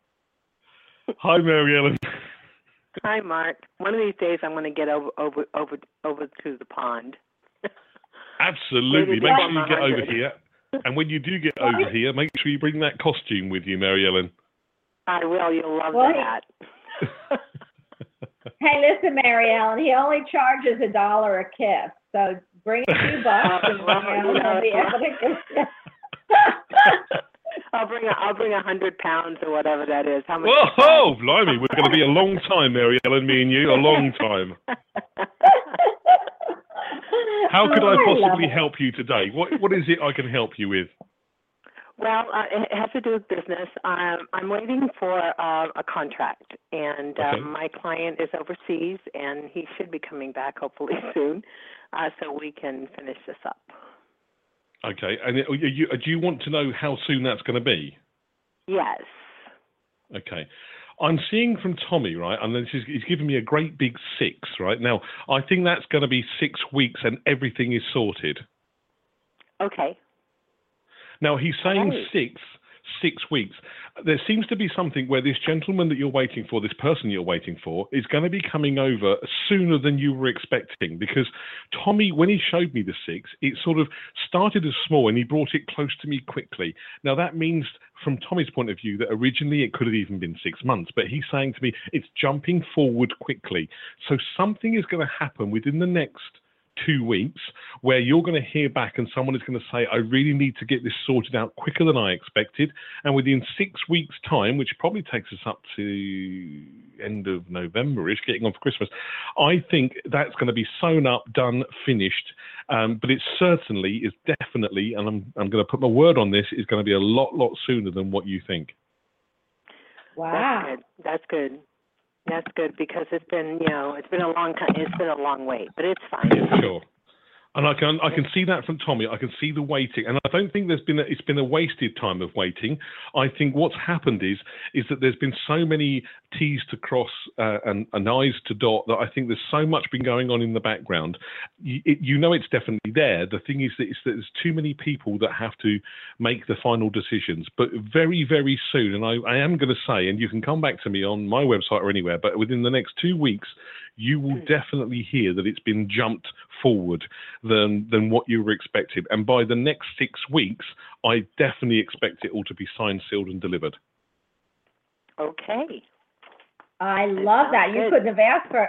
Hi, Mary Ellen. Hi, Marc. One of these days I'm going to get over over over over to the pond. Absolutely. Maybe Make sure you get over here. And when you do get over here, make sure you bring that costume with you, Mary Ellen. I will. You'll love Well, he- that. Hey, listen, Mary Ellen, he only charges a dollar a kiss. So bring a few bucks and Well, you know, you know, he'll be able to kiss you. I'll bring a I'll bring a hundred pounds or whatever that is. How much? Whoa, blimey, we're going to be a long time, Mary Ellen, me and you, a long time. How could I Oh, possibly help you today? What What is it I can help you with? Well, uh, it has to do with business. Um, I'm waiting for uh, a contract, and Okay. um, my client is overseas, and he should be coming back hopefully soon, uh, so we can finish this up. Okay, and you, do you want to know how soon that's going to be? Yes. Okay. I'm seeing from Tommy, right, and this is, he's given me a great big six, right? Now, I think that's going to be six weeks and everything is sorted. Okay. Now, he's saying Right. six, six weeks. There seems to be something where this gentleman that you're waiting for, this person you're waiting for, is going to be coming over sooner than you were expecting. Because Tommy, when he showed me the six, it sort of started as small and he brought it close to me quickly. Now, that means, from Tommy's point of view, that originally it could have even been six months. But he's saying to me, it's jumping forward quickly. So something is going to happen within the next two weeks where you're going to hear back and someone is going to say, I really need to get this sorted out quicker than I expected. And within six weeks' time, which probably takes us up to end of November-ish, getting on for Christmas, I think that's going to be sewn up, done, finished. Um, but it certainly is definitely, and I'm, I'm going to put my word on this, is going to be a lot, lot sooner than what you think. Wow. That's good. That's good. That's good because it's been, you know, it's been a long time. It's been a long wait, but it's fine. Yeah, sure. And I can I can see that from Tommy. I can see the waiting, and I don't think there's been a, it's been a wasted time of waiting. I think what's happened is is that there's been so many T's to cross uh, and, and I's to dot that I think there's so much been going on in the background. You, it, you know it's definitely there. The thing is that, it's that there's too many people that have to make the final decisions. But very very soon, and I, I am going to say, and you can come back to me on my website or anywhere, but within the next two weeks, you will definitely hear that it's been jumped forward than than what you were expected. And by the next six weeks, I definitely expect it all to be signed, sealed, and delivered. Okay. I love that. You couldn't have asked for.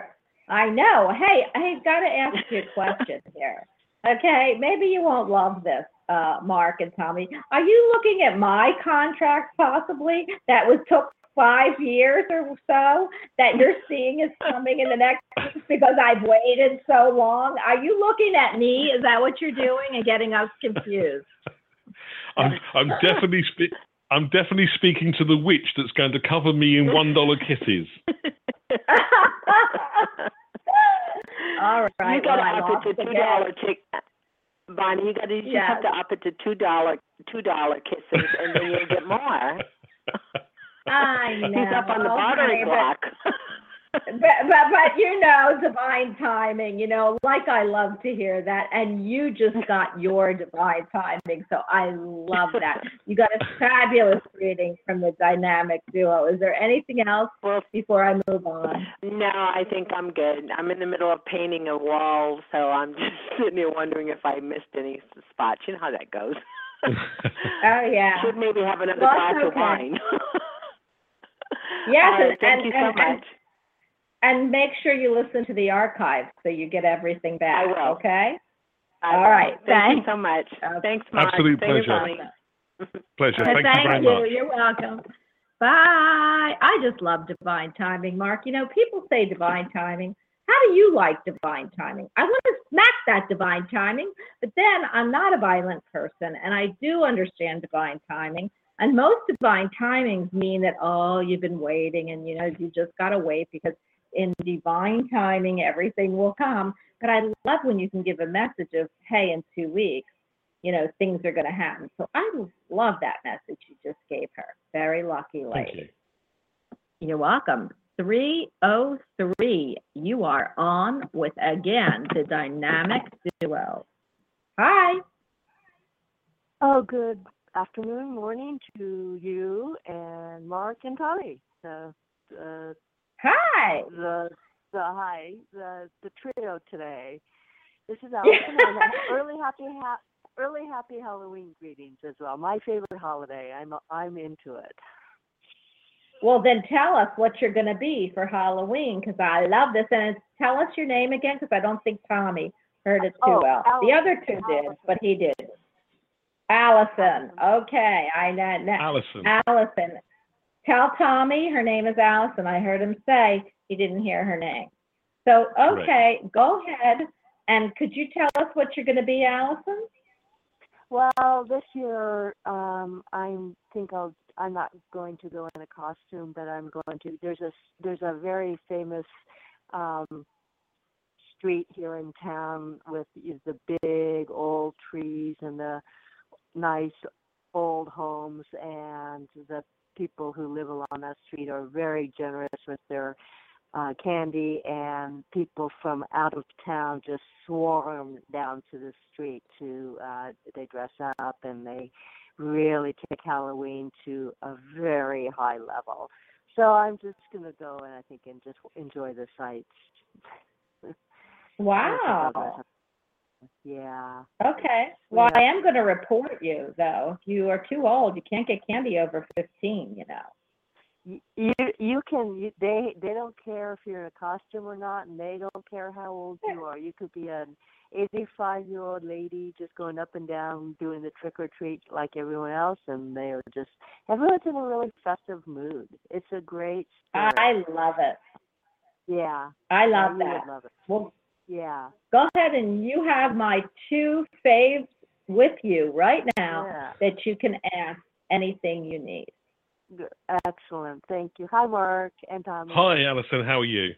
I know. Hey, I've got to ask you a question here. Okay, maybe you won't love this, uh, Marc and Tommy. Are you looking at my contract possibly that was took five years or so that you're seeing is coming in the next because I've waited so long? Are you looking at me? Is that what you're doing and getting us confused? I'm, I'm definitely spe- I'm definitely speaking to the witch that's going to cover me in one dollar kisses. All right. you got to well, I up it to two again. dollar. Bonnie, you got to you Yes. have to up it to two dollar two dollar kisses, and then you'll get more. I know. He's up on the okay, bartering but- but, but but you know divine timing you know like i love to hear that and you just got your divine timing so i love that you got a fabulous reading from the dynamic duo is there anything else before i move on no, I think I'm good. I'm in the middle of painting a wall, so I'm just sitting here wondering if I missed any spots. You know how that goes. oh yeah Should maybe have another Well, glass it's of wine. Yes All right, and, thank and, you so and, and, much. and make sure you listen to the archives so you get everything back I will. okay I all will. right, Thank you thanks. so much. Okay. Thanks, Marc. Absolute Thank pleasure. Bonnie. Pleasure. Uh, Thank, you very much. You're welcome. Bye. I just love divine timing, Marc. You know, people say divine timing. How do you like divine timing? I want to smack that divine timing, but then I'm not a violent person and I do understand divine timing. And most divine timings mean that, oh, you've been waiting and you know, you just got to wait because in divine timing, everything will come. But I love when you can give a message of, hey, in two weeks, you know, things are going to happen. So I love that message you just gave her. Very lucky Thank lady. you. You're welcome. 303, you are on with again the dynamic duo. Hi. Oh, good afternoon, morning to you and Marc and Tommy. The Hi. the the hi the the trio today. This is Allison. early happy ha- early happy Halloween greetings as well. My favorite holiday. I'm I'm into it. Well, then tell us what you're going to be for Halloween because I love this. And tell us your name again because I don't think Tommy heard it too Oh, well. the other two did, but he did. Allison. Okay. I know. know- Alison. Allison. Tell Tommy her name is Allison. I heard him say he didn't hear her name. So, okay, go ahead. And could you tell us what you're going to be, Allison? Well, this year, um, I think I'll. I'm not going to go in a costume, but I'm going to. There's a there's a very famous um, street here in town with the big old trees and the nice old homes, and the people who live along that street are very generous with their uh, candy, and people from out of town just swarm down to the street to. Uh, they dress up and they really take Halloween to a very high level. So I'm just gonna go and I think and just enjoy the sights. Wow. Yeah. Okay. Well, I am going to report you, though. If you are too old, you can't get candy over 15, you know. You you, you can you, they they don't care if you're in a costume or not, and they don't care how old you are. You could be an 85 year old lady just going up and down doing the trick or treat like everyone else, and they are just everyone's in a really festive mood. It's a great. Spirit. I love it. yeah. I yeah, love you that. Love it. Well, Yeah. go ahead and you have my two faves with you right now Yeah. that you can ask anything you need. Good. Excellent. Thank you. Hi, Marc and Tommy. Hi, Alison. How are you?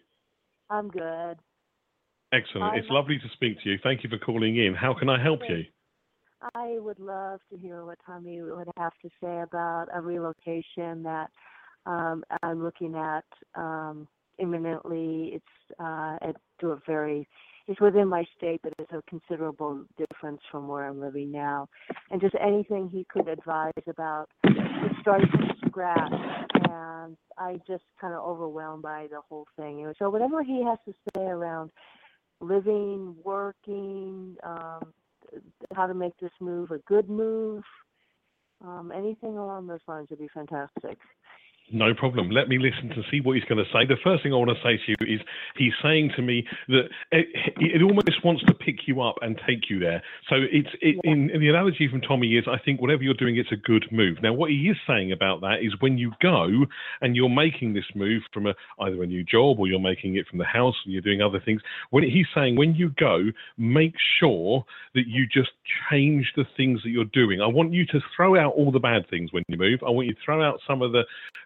I'm good. Excellent. Hi, It's Marc. lovely to speak to you. Thank you for calling in. How can I help you? I would love to hear what Tommy would have to say about a relocation that um, I'm looking at um, imminently. It's uh, to a very it's within my state, but it's a considerable difference from where I'm living now. And just anything he could advise about starting from scratch. And I just kind of overwhelmed by the whole thing. So whatever he has to say around living, working, um, how to make this move a good move. Um, anything along those lines would be fantastic. No problem. Let me listen to see what he's going to say. The first thing I want to say to you is he's saying to me that eh, it, it almost wants to pick you up and take you there. So it's it, in, in the analogy from Tommy is I think whatever you're doing, it's a good move. Now, what he is saying about that is when you go and you're making this move from a, either a new job or you're making it from the house and you're doing other things. When he's saying when you go, make sure that you just change the things that you're doing. I want you to throw out all the bad things when you move. I want you to throw out some of the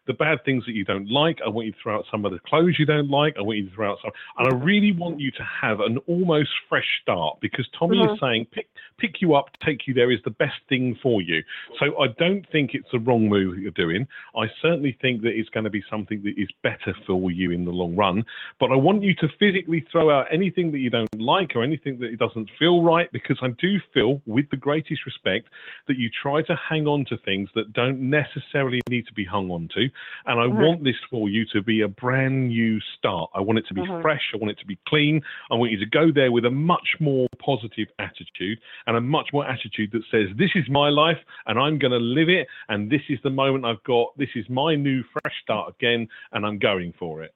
the bad things that you don't like. I want you to throw out some of the clothes you don't like. I want you to throw out some, and I really want you to have an almost fresh start because Tommy Mhm. is saying pick pick you up, take you there is the best thing for you. So I don't think it's the wrong move that you're doing. I certainly think that it's going to be something that is better for you in the long run. But I want you to physically throw out anything that you don't like or anything that doesn't feel right because I do feel, with the greatest respect, that you try to hang on to things that don't necessarily need to be hung on to. And I Mhm. want this for you to be a brand new start. I want it to be Mhm. fresh. I want it to be clean. I want you to go there with a much more positive attitude and a much more attitude that says, This is my life and I'm going to live it. And this is the moment I've got. This is my new fresh start again. And I'm going for it.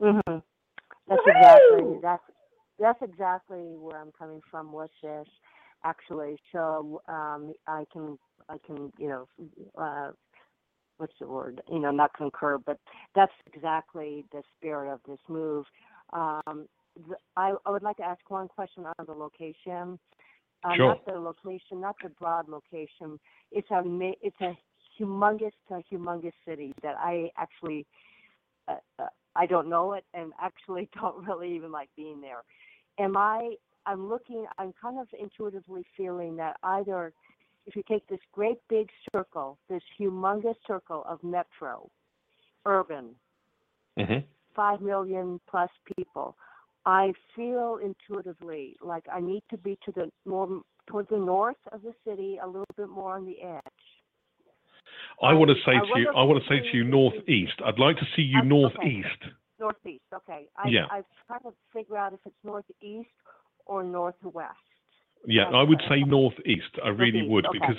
hmm That's exactly that's that's exactly where I'm coming from with this, actually. So um, I can I can you know uh, what's the word you know not concur, but that's exactly the spirit of this move. Um, I, I would like to ask one question on the location. Uh, Sure. Not the location, not the broad location. It's a it's a humongous, a humongous city that I actually uh, uh, I don't know it and actually don't really even like being there. Am I? I'm looking. I'm kind of intuitively feeling that either if you take this great big circle, this humongous circle of metro, urban, hmm five million plus people. I feel intuitively like I need to be to the more toward the north of the city, a little bit more on the edge. I want to say I to you, I want to say to you northeast. I'd like to see you Okay. northeast. Northeast, okay. I, Yeah. I've tried to figure out if it's northeast or northwest. Yeah, I would say northeast. I really would okay. because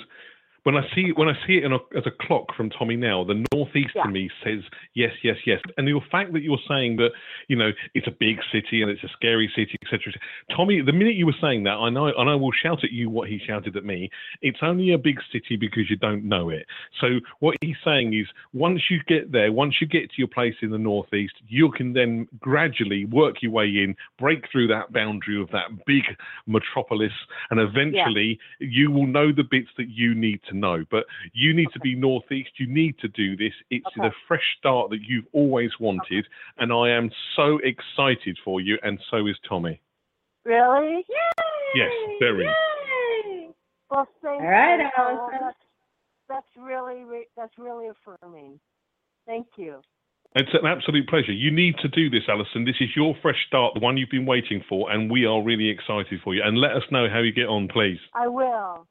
when I see when I see it in a, as a clock from Tommy now, the northeast Yeah. to me says yes, yes, yes. And the fact that you're saying that you know it's a big city and it's a scary city, etc. Tommy, the minute you were saying that, I know, and I will shout at you what he shouted at me. It's only a big city because you don't know it. So what he's saying is, once you get there, once you get to your place in the northeast, you can then gradually work your way in, break through that boundary of that big metropolis, and eventually you will know the bits that you need to know. But you need to be northeast. You need to do this. It's Okay. the fresh start that you've always wanted, and I am so excited for you, and so is Tommy. Really? Yay! Yes, very. Yay! Well, thank All right, you. Allison. that's, that's really that's really affirming. Thank you. It's an absolute pleasure. You need to do this, Alison. This is your fresh start, the one you've been waiting for, and we are really excited for you. And let us know how you get on, please. I will.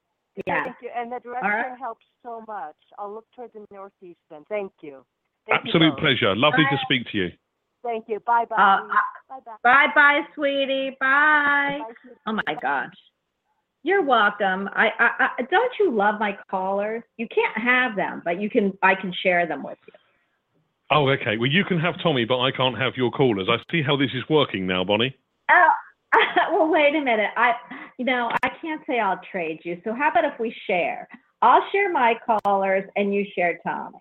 Yeah. Thank you. And the direction right. helps so much. I'll look towards the northeast then. Thank you. Thank Absolute both. pleasure. Lovely to speak to you. Thank you. Bye bye. Uh, bye bye. Bye bye, sweetie. Bye. Oh my gosh. You're welcome. I, I, I don't you love my callers? You can't have them, but you can. I can share them with you. Oh, okay. Well, you can have Tommy, but I can't have your callers. I see how this is working now, Bonnie. Oh, well, wait a minute. I, you know, I can't say I'll trade you. So how about if we share? I'll share my callers and you share Tommy.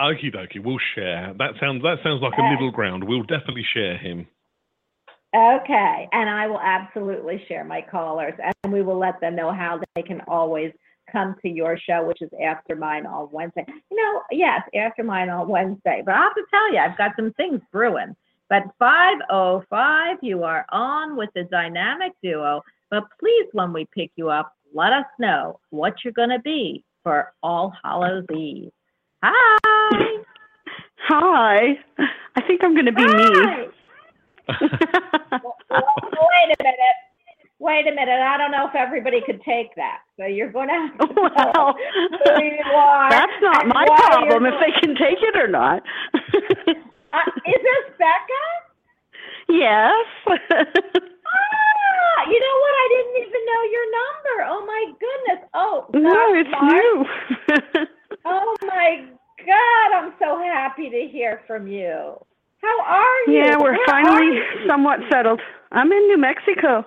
Okie dokie, we'll share. That sounds that sounds like a middle ground. We'll definitely share him. Okay, and I will absolutely share my callers, and we will let them know how they can always come to your show, which is after mine on Wednesday. You know, yes, after mine on Wednesday. But I have to tell you, I've got some things brewing. But 505, you are on with the dynamic duo. But please, when we pick you up, let us know what you're going to be for All Hallows Eve. Hi. Hi. I think I'm going to be Hi. Well, wait a minute. Wait a minute. I don't know if everybody could take that. So you're going to have to Well, tell who you are. That's not my problem if they can take it or not. Uh, is this Becca? yes. Ah, you know what? I didn't even know your number. Oh my goodness. Oh, no, it's Marc. new. Oh my God. I'm so happy to hear from you. How are you? yeah, we're finally somewhat settled. I'm in New Mexico.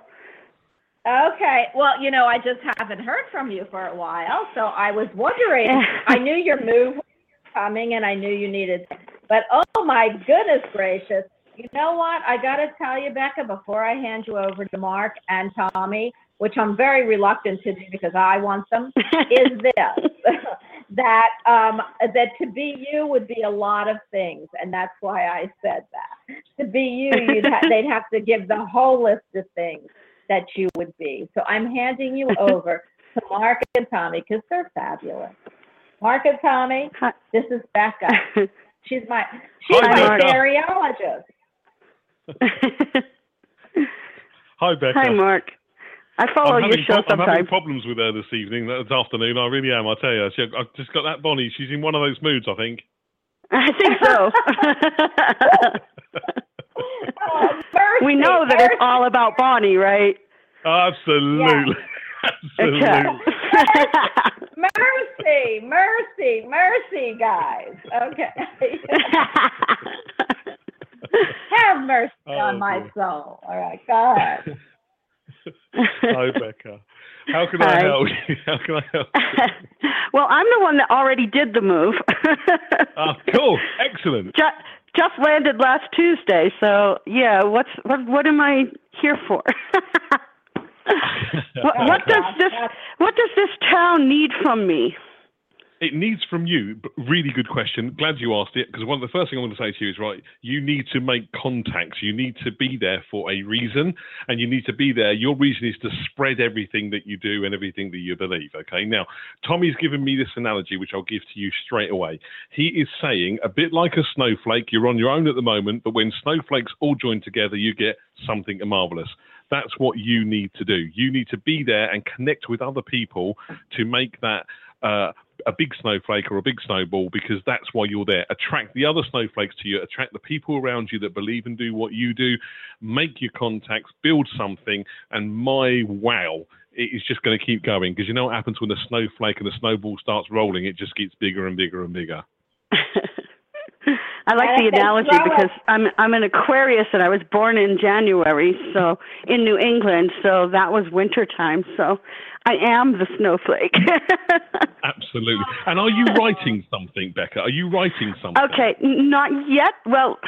Okay. Well, you know, I just haven't heard from you for a while, so I was wondering. I knew your move was coming, and I knew you needed. But oh my goodness gracious! You know what? I got to tell you, Becca, before I hand you over to Marc and Tommy, which I'm very reluctant to do because I want them, is this that um, that to be you would be a lot of things, and that's why I said that. To be you, you'd ha- they'd have to give the whole list of things that you would be. So I'm handing you over to Marc and Tommy because they're fabulous. Marc and Tommy, Hi. this is Becca. She's my she's Hi, my Marc. stereologist. Hi, Becca. Hi, Marc. I follow I'm your having, show pro- I'm having problems with her this evening, this afternoon. I really am. I tell you, she, I've just got that Bonnie. She's in one of those moods, I think. I think so. Oh, we know that it's all about Bonnie, right? Absolutely, absolutely. Okay. mercy, mercy, mercy, guys. Okay. Have mercy Oh, on my soul. All right, go ahead. Hi, Becca. How can I help you? How can I help? You? well, I'm the one that already did the move. Oh, cool. Excellent. just, just landed last Tuesday. So yeah, what's what? What am I here for? what, what does this What does this town need from me? It needs from you, really good question. Glad you asked it because one of the first thing I'm going to say to you is right. You need to make contacts. You need to be there for a reason, and you need to be there. Your reason is to spread everything that you do and everything that you believe. Okay. Now, Tommy's given me this analogy, which I'll give to you straight away. He is saying a bit like a snowflake. You're on your own at the moment, but when snowflakes all join together, you get something marvelous. That's what you need to do. You need to be there and connect with other people to make that uh, a big snowflake or a big snowball because that's why you're there. Attract the other snowflakes to you, attract the people around you that believe and do what you do, make your contacts, build something, and my wow, it is just going to keep going. Because you know what happens when the snowflake and the snowball starts rolling, it just gets bigger and bigger and bigger. I like And the analogy because I'm I'm an Aquarius and I was born in January, so in New England, so that was winter time. So I am the snowflake. Absolutely. And are you writing something, Becca? Are you writing something? okay, not yet. Well,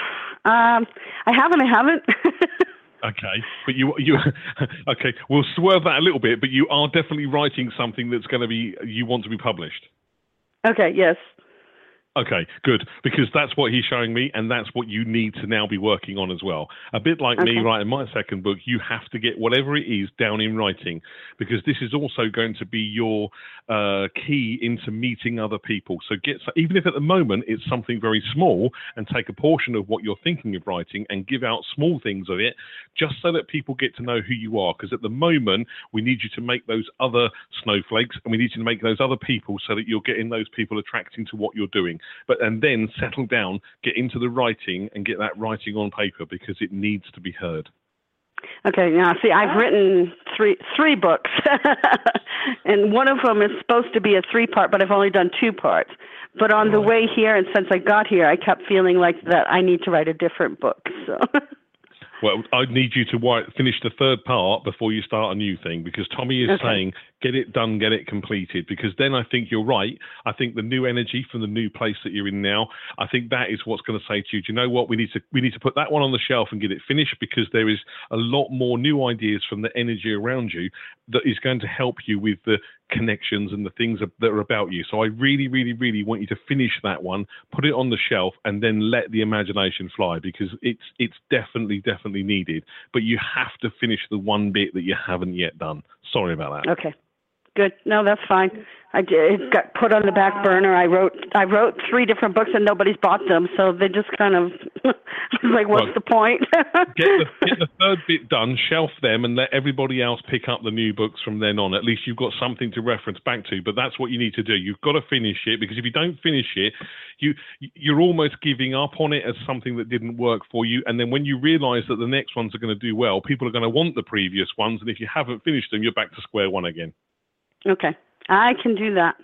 um, I haven't. I haven't. Okay, but you you okay. We'll swerve that a little bit, but you are definitely writing something that's going to be you want to be published. okay. Yes. Okay, good. Because that's what he's showing me, and that's what you need to now be working on as well. A bit like me Okay. writing my second book, you have to get whatever it is down in writing, because this is also going to be your uh, key into meeting other people. So get even if at the moment it's something very small, and take a portion of what you're thinking of writing and give out small things of it, just so that people get to know who you are. Because at the moment we need you to make those other snowflakes, and we need you to make those other people so that you're getting those people attracting to what you're doing but and then settle down, get into the writing, and get that writing on paper because it needs to be heard. Okay, now see, I've written three three books, and one of them is supposed to be a three part, but I've only done two parts. But on the way here, and since I got here, I kept feeling like that I need to write a different book. So, Well, I need you to write, finish the third part before you start a new thing because Tommy is Okay. saying, get it done, get it completed. Because then I think you're right. I think the new energy from the new place that you're in now, I think that is what's going to say to you, do you know what? We need to we need to put that one on the shelf and get it finished because there is a lot more new ideas from the energy around you that is going to help you with the connections and the things that are about you. So I really, really, really want you to finish that one, put it on the shelf, and then let the imagination fly because it's it's definitely, definitely needed. But you have to finish the one bit that you haven't yet done. Sorry about that. okay, good. No, that's fine. I did. It got put on the back burner. I wrote I wrote three different books, and nobody's bought them, so they just kind of like, what's Well, the point? Get the, get the third bit done, shelf them, and let everybody else pick up the new books from then on. At least you've got something to reference back to. But that's what you need to do. You've got to finish it because if you don't finish it, you you're almost giving up on it as something that didn't work for you. And then when you realise that the next ones are going to do well, people are going to want the previous ones. And if you haven't finished them, you're back to square one again. Okay, I can do that.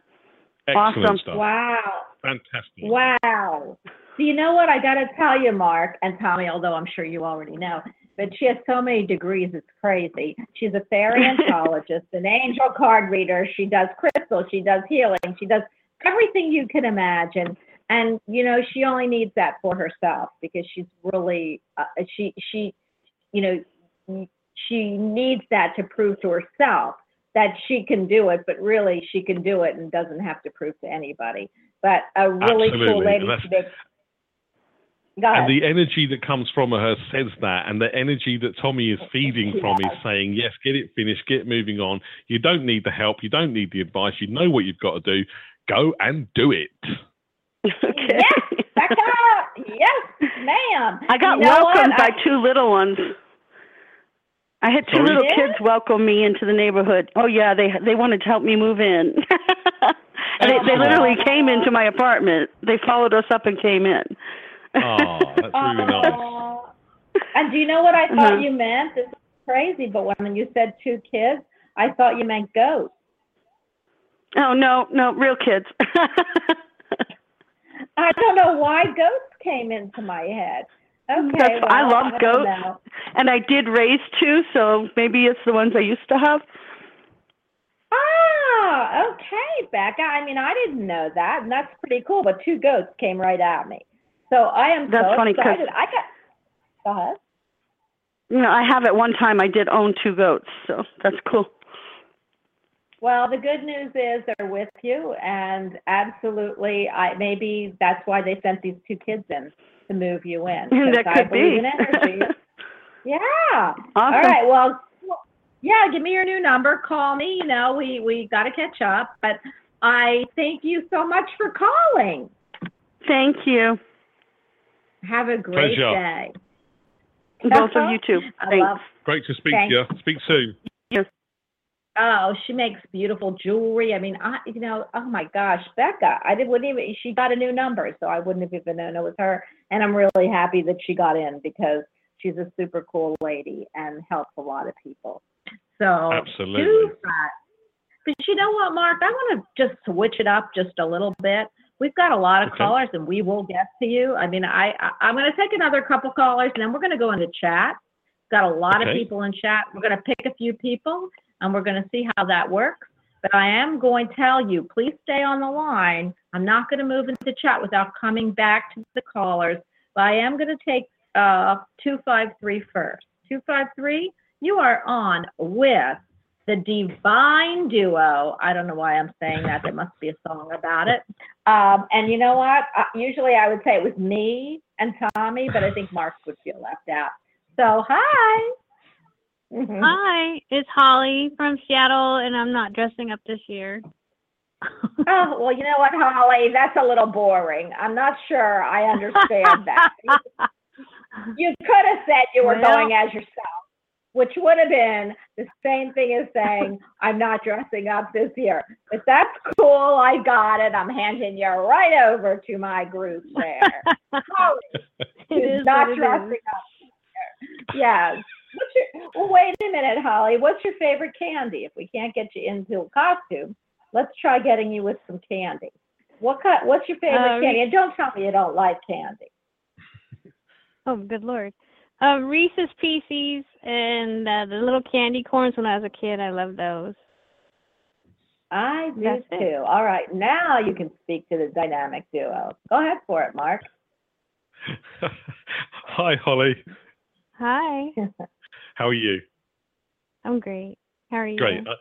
Excellent Awesome. stuff. Wow. Fantastic. Wow. So you know what? I got to tell you, Marc and Tommy, although I'm sure you already know, but she has so many degrees, it's crazy. She's a paleontologist, an angel card reader. She does crystals, she does healing, she does everything you can imagine. And you know, she only needs that for herself because she's really uh, she she you know she needs that to prove to herself that she can do it, but really she can do it and doesn't have to prove to anybody. But a really cool lady. That's- she Go ahead. And the energy that comes from her says that, and the energy that Tommy is feeding from is saying, yes, get it finished, get moving on. You don't need the help, you don't need the advice, you know what you've got to do. Go and do it. Okay. Yes, Becca. yes, ma'am. I got You know welcomed what? by two little ones. I had two Sorry? little kids welcome me into the neighborhood. Oh yeah, they they wanted to help me move in. and they, they literally came into my apartment. They followed us up and came in. Oh, that's really nice. And do you know what I thought Uh-huh. you meant? This is crazy, but when you said two kids, I thought you meant ghosts. Oh no, no, real kids. I don't know why ghosts came into my head. Okay, That's, I love don't goats, know. and I did raise two, so maybe it's the ones I used to have. Ah, okay, Becca. I mean, I didn't know that, and that's pretty cool. But two goats came right at me. So I am That's so funny 'cause- excited. I got. Go ahead. You know, I have at one time I did own two goats, so that's cool. Well, the good news is they're with you, and absolutely, I maybe that's why they sent these two kids in to move you in. 'cause that could believe be. in energy. yeah. Awesome. All right. Well, yeah. Give me your new number. Call me. You know, we we got to catch up. But I thank you so much for calling. Thank you. Have a great Pleasure. day. Both of you too. Thanks. love. Great to speak Thank to you. Speak soon. Oh, she makes beautiful jewelry. I mean, I you know, oh my gosh, Becca, I did, wouldn't even. She got a new number, so I wouldn't have even known it was her. And I'm really happy that she got in because she's a super cool lady and helps a lot of people. So Absolutely. do that. But you know what, Marc? I want to just switch it up just a little bit. We've got a lot of Okay. callers, and we will get to you. I mean, I, I I'm going to take another couple callers, and then we're going to go into chat. Got a lot of people in chat. We're going to pick a few people, and we're going to see how that works. But I am going to tell you, please stay on the line. I'm not going to move into chat without coming back to the callers. But I am going to take uh, 253 first. 253, you are on with the Divine Duo. I don't know why I'm saying that. There must be a song about it. Um, and you know what? Uh, usually I would say it was me and Tommy, but I think Marc would feel left out. So, hi. Mhm. Hi, it's Holly from Seattle, and I'm not dressing up this year. Oh, well, you know what, Holly? That's a little boring. I'm not sure I understand that. You could have said you were Well- going as yourself, which would have been the same thing as saying, I'm not dressing up this year. But that's cool. I got it. I'm handing you right over to my group there. Holly It is not dressing is. up this year. Yes. What's your, well, wait a minute, Holly. What's your favorite candy? If we can't get you into a costume, let's try getting you with some candy. What kind, What's your favorite Uh, candy? And don't tell me you don't like candy. Oh, good lord. Um, Reese's Pieces and uh, the little candy corns when I was a kid. I loved those. I do That's it. too. All right, now you can speak to the dynamic duo. Go ahead for it, Marc. Hi, Holly. Hi, How are you? I'm great. How are you? Great. Uh,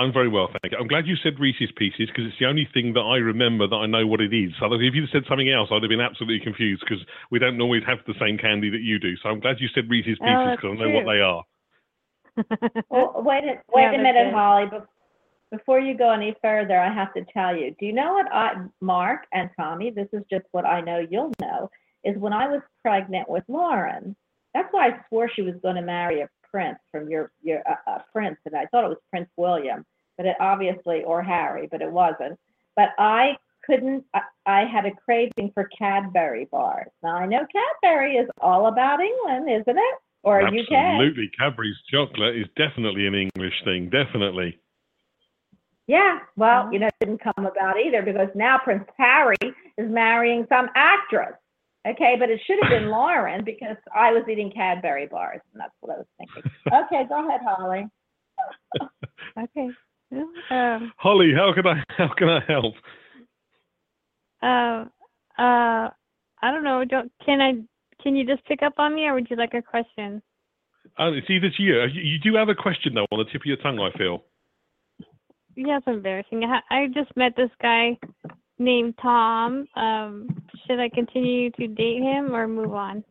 I'm very well, thank you. I'm glad you said Reese's Pieces because it's the only thing that I remember that I know what it is. Otherwise, if you'd said something else, I'd have been absolutely confused because we don't always have the same candy that you do. So I'm glad you said Reese's Oh, Pieces that's because I know what they are. Well, wait a, wait Yeah, a minute, it. Holly. Be- Before you go any further, I have to tell you. Do you know what I, Marc and Tommy? This is just what I know. You'll know. Is when I was pregnant with Lauren. That's why I swore she was going to marry a prince from your your uh, uh, prince, and I thought it was Prince William, but it obviously or Harry, but it wasn't. But I couldn't. I, I had a craving for Cadbury bars. Now I know Cadbury is all about England, isn't it? Or UK? Absolutely. Cadbury's chocolate is definitely an English thing. Definitely. Yeah, well, you know, it didn't come about either because now Prince Harry is marrying some actress. Okay, but it should have been Lauren because I was eating Cadbury bars, and that's what I was thinking. Okay, go ahead, Holly. Okay. Um, Holly, how can I how can I help? uh, uh, I don't know. Don't can I? Can you just pick up on me, or would you like a question? Oh, it's either to you. You you do have a question though on the tip of your tongue. I feel. Yeah, it's embarrassing. I, I just met this guy named Tom. Um, should I continue to date him or move on?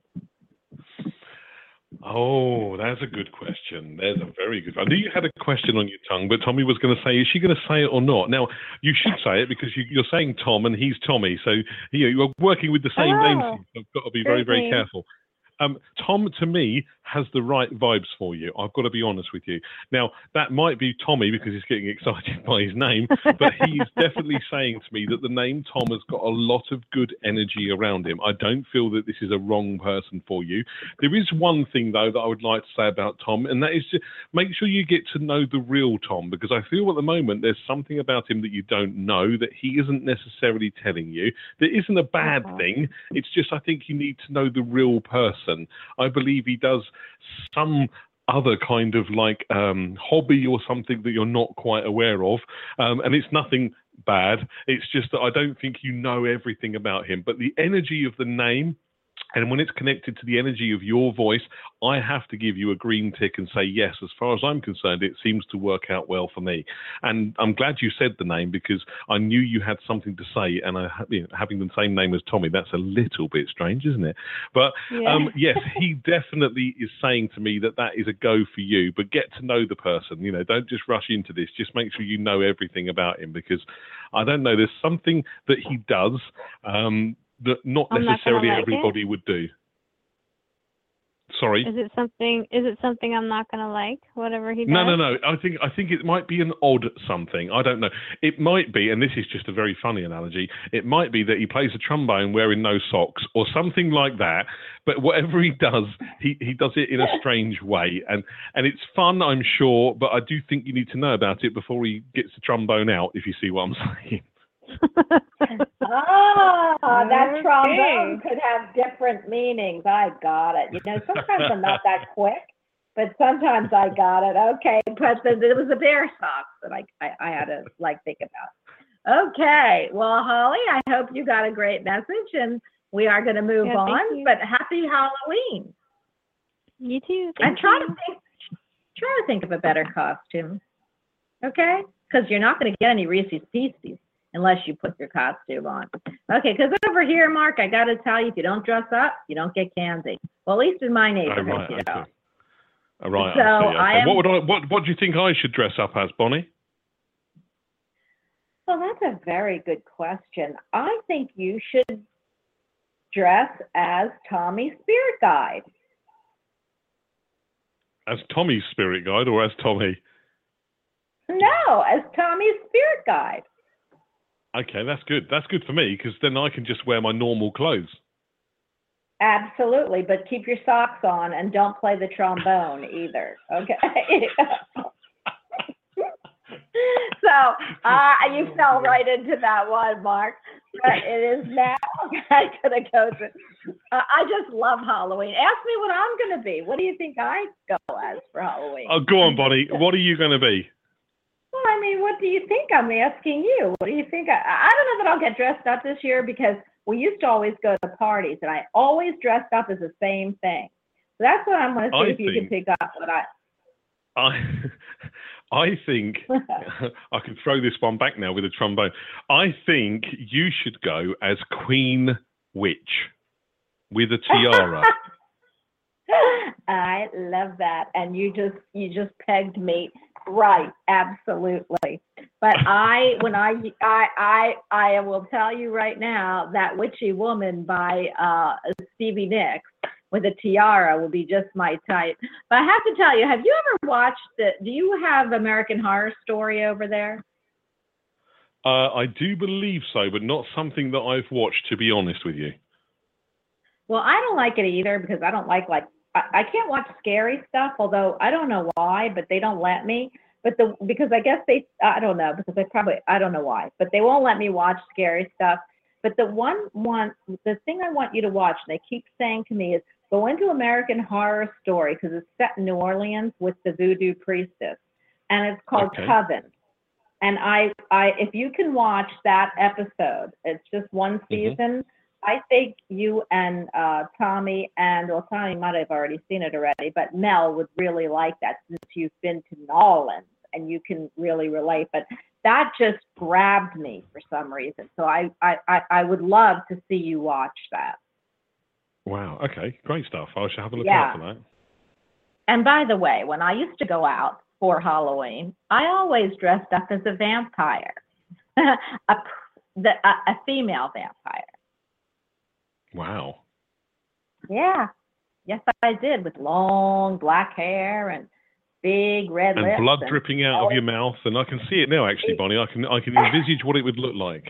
Oh, that's a good question. There's a very good. I knew you had a question on your tongue, but Tommy was going to say, is she going to say it or not? Now, you should say it because you, you're saying Tom and he's Tommy, so you know, you're working with the same name. Oh, so You've got to be very, very careful. Um, Tom, to me, has the right vibes for you. I've got to be honest with you. Now, that might be Tommy because he's getting excited by his name, but he's definitely saying to me that the name Tom has got a lot of good energy around him. I don't feel that this is a wrong person for you. There is one thing, though, that I would like to say about Tom, and that is to make sure you get to know the real Tom because I feel at the moment there's something about him that you don't know that he isn't necessarily telling you. That isn't a bad Okay. thing. It's just I think you need to know the real person. I believe he does some other kind of like um, hobby or something that you're not quite aware of, um, and it's nothing bad. It's just that I don't think you know everything about him. But the energy of the name And when it's connected to the energy of your voice, I have to give you a green tick and say, yes, as far as I'm concerned, it seems to work out well for me. And I'm glad you said the name because I knew you had something to say. And I, you know, having the same name as Tommy, that's a little bit strange, isn't it? But Yeah. um, yes, he definitely is saying to me that that is a go for you. But get to know the person. You know, don't just rush into this. Just make sure you know everything about him because I don't know. There's something that he does um, that not I'm not necessarily like everybody would do. Sorry. Is it something? Is it something I'm not gonna like? Whatever he does. No, no, no. I think I think it might be an odd something. I don't know. It might be, and this is just a very funny analogy. It might be that he plays a trombone wearing no socks or something like that. But whatever he does, he, he does it in a strange way, and and it's fun, I'm sure. But I do think you need to know about it before he gets the trombone out. If you see what I'm saying. Ah, that trombone could have different meanings. I got it. You know, sometimes I'm not that quick, but sometimes I got it. Okay, but the, it was the bear socks that I, I I had to like think about. Okay, well, Holly, I hope you got a great message, and we are going to move Yeah, on. But happy Halloween! You too. And Thank try you. to think, try to think of a better costume. Okay, because you're not going to get any Reese's Pieces unless you put your costume on. Okay, because over here, Marc, I got to tell you, if you don't dress up, you don't get candy. Well, at least in my Oh, neighborhood, right, you okay. know. All oh, right. So I see. Okay. I am- What would I? What What do you think I should dress up as, Bonnie? Well, that's a very good question. I think you should dress as Tommy's spirit guide. As Tommy's spirit guide or as Tommy? No, as Tommy's spirit guide. Okay, that's good. That's good for me because then I can just wear my normal clothes. Absolutely, but keep your socks on and don't play the trombone either. Okay. so uh, you fell right into that one, Marc. But it is now I'm gonna go to. Uh, I just love Halloween. Ask me what I'm gonna be. What do you think I go as for Halloween? Oh, go on, Bonnie. What are you going to be? Well, I mean, what do you think? I'm asking you. What do you think? I, I don't know that I'll get dressed up this year because we used to always go to parties and I always dressed up as the same thing. So that's what I'm going to see I if you can pick up what I. I I think I can throw this one back now with a trombone. I think you should go as Queen Witch with a tiara. I love that, and you just you just pegged me right, absolutely. But I, when I I I I will tell you right now that Witchy Woman by uh, Stevie Nicks with a tiara will be just my type. But I have to tell you, have you ever watched the? Do you have American Horror Story over there? uh, I do believe so, but not something that I've watched. To be honest with you. Well, I don't like it either because I don't like like I, I can't watch scary stuff. Although I don't know why, but they don't let me. But the because I guess they I don't know because they probably I don't know why, but they won't let me watch scary stuff. But the one one the thing I want you to watch, and they keep saying to me is go into American Horror Story because it's set in New Orleans with the voodoo priestess, and it's called Okay. Coven. And I I if you can watch that episode, it's just one mm-hmm. season. I think you and uh, Tommy and well, Tommy might have already seen it already, but Mel would really like that since you've been to New Orleans and you can really relate. But that just grabbed me for some reason. So I I, I, I would love to see you watch that. Wow. Okay. Great stuff. I shall have a look Yeah. out for that. And by the way, when I used to go out for Halloween, I always dressed up as a vampire, a, the, a, a female vampire. Wow. Yeah. Yes, I did with long black hair and big red lips. And blood and- dripping out of your mouth, and I can see it now. Actually, Bonnie, I can I can envisage what it would look like.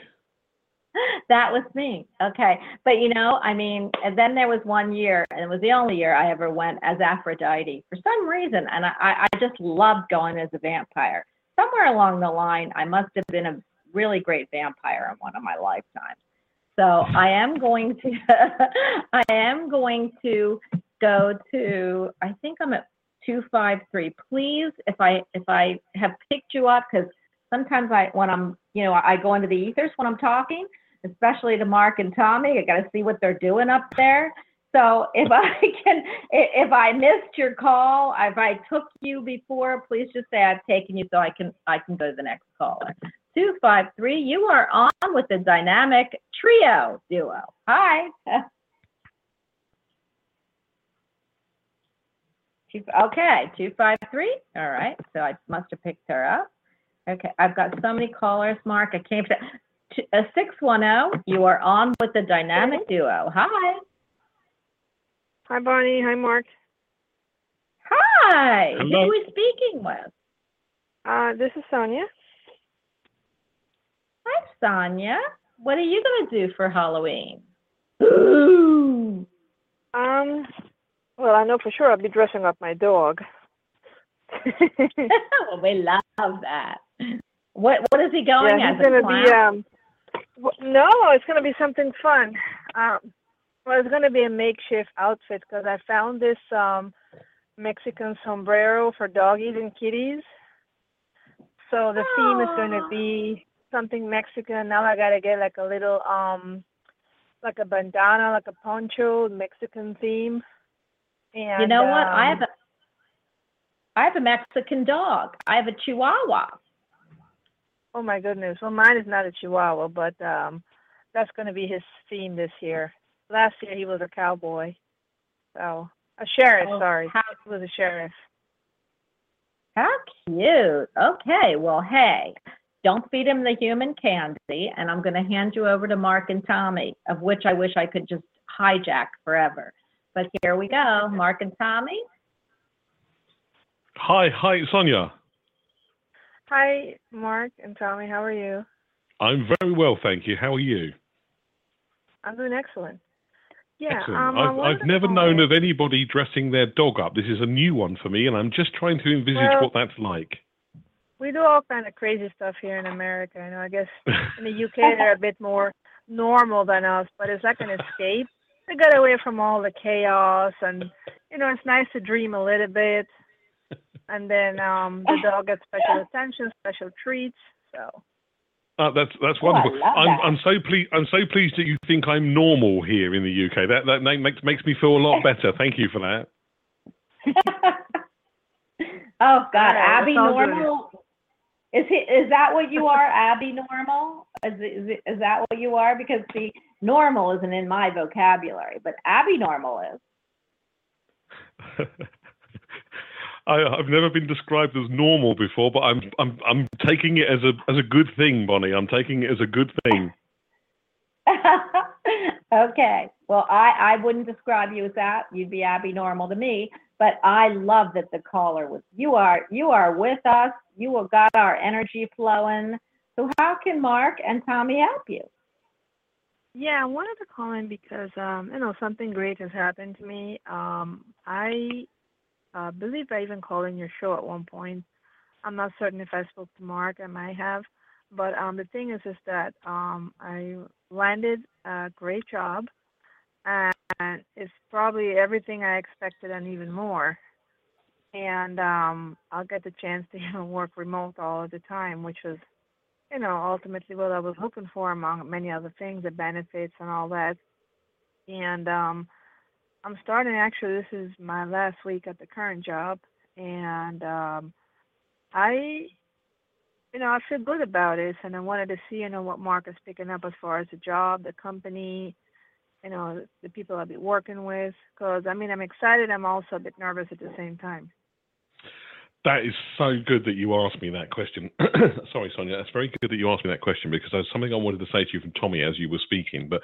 that was me. Okay. But you know, I mean, and then there was one year, and it was the only year I ever went as Aphrodite for some reason. And I I just loved going as a vampire. Somewhere along the line, I must have been a really great vampire in one of my lifetimes. So I am going to, I am going to go to, I think I'm at 253. Please, if I, if I have picked you up, because sometimes I, when I'm, you know, I go into the ethers when I'm talking, especially to Marc and Tommy. I got to see what they're doing up there. So if I can, if I missed your call, if I took you before, please just say I've taken you so I can, I can go to the next caller. Two five three, you are on with the dynamic trio duo. Hi. Okay, two five three. All right, so I must have picked her up. Okay, I've got so many callers, Marc. I can't. A six one zero. You are on with the dynamic duo. Hi. Hi, Bonnie. Hi, Marc. Hi. Who are we speaking with? Uh, this is Sonia. Hi, Sonia. What are you gonna do for Halloween? Ooh. Um, well, I know for sure I'll be dressing up my dog. well, we love that. What What is he going yeah, as? he's gonna be um. No, it's gonna be something fun. Um, well, it's gonna be a makeshift outfit because I found this um Mexican sombrero for doggies and kitties. So the theme is gonna be something Mexican. Now I gotta get like a little um like a bandana, like a poncho, Mexican theme. And you know what? I um, have a I have a Mexican dog. I have a Chihuahua. Oh my goodness. Well, mine is not a Chihuahua, but um, that's going to be his theme this year. Last year he was a cowboy, so a sheriff. Oh, sorry, he was a sheriff. How cute. Okay, well, hey, don't feed him the human candy, and I'm going to hand you over to Marc and Tommy, of which I wish I could just hijack forever. But here we go, Marc and Tommy. Hi, hi, Sonia. Hi, Marc and Tommy. How are you? I'm very well, thank you. How are you? I'm doing excellent. Yeah. Excellent. Um, I I've, I've never call- known of anybody dressing their dog up. This is a new one for me, and I'm just trying to envisage Well- what that's like. We do all kind of crazy stuff here in America. You know, I guess in the UK they're a bit more normal than us, but it's like an escape to get away from all the chaos, and you know, it's nice to dream a little bit. And then um the dog gets special attention, special treats. So Uh, that's that's Oh, I wonderful. I'm. I'm so pleased. I'm so pleased that you think I'm normal here in the UK. That that ma- makes makes me feel a lot better. Thank you for that. Oh God, All right, Abby normal. good. Is he? Is that what you are, Abby Normal? Is, is, is that what you are? Because see, normal isn't in my vocabulary, but Abby Normal is. I, I've never been described as normal before, but I'm I'm I'm taking it as a as a good thing, Bonnie. I'm taking it as a good thing. okay. Well, I I wouldn't describe you as that. You'd be Abby Normal to me. But I love that the caller was. You are you are with us. You have got our energy flowing. So how can Marc and Tommy help you? yeah, I wanted to call in because um, you know, something great has happened to me. Um I uh believe I even called in your show at one point. I'm not certain if I spoke to Marc, I might have. But um the thing is is that um I landed a great job and it's probably everything I expected and even more. And um I'll get the chance to work remote all of the time, which was, you know, ultimately what I was hoping for among many other things, the benefits and all that. And um I'm starting actually this is my last week at the current job and um I you know, I feel good about it and I wanted to see, you know, what Marc is picking up as far as the job, the company, you know, the people I'll be working with. Because, I mean, I'm excited. I'm also a bit nervous at the same time. That is so good that you asked me that question. Sorry, Sonia. That's very good that you asked me that question because there's something I wanted to say to you from Tommy as you were speaking. But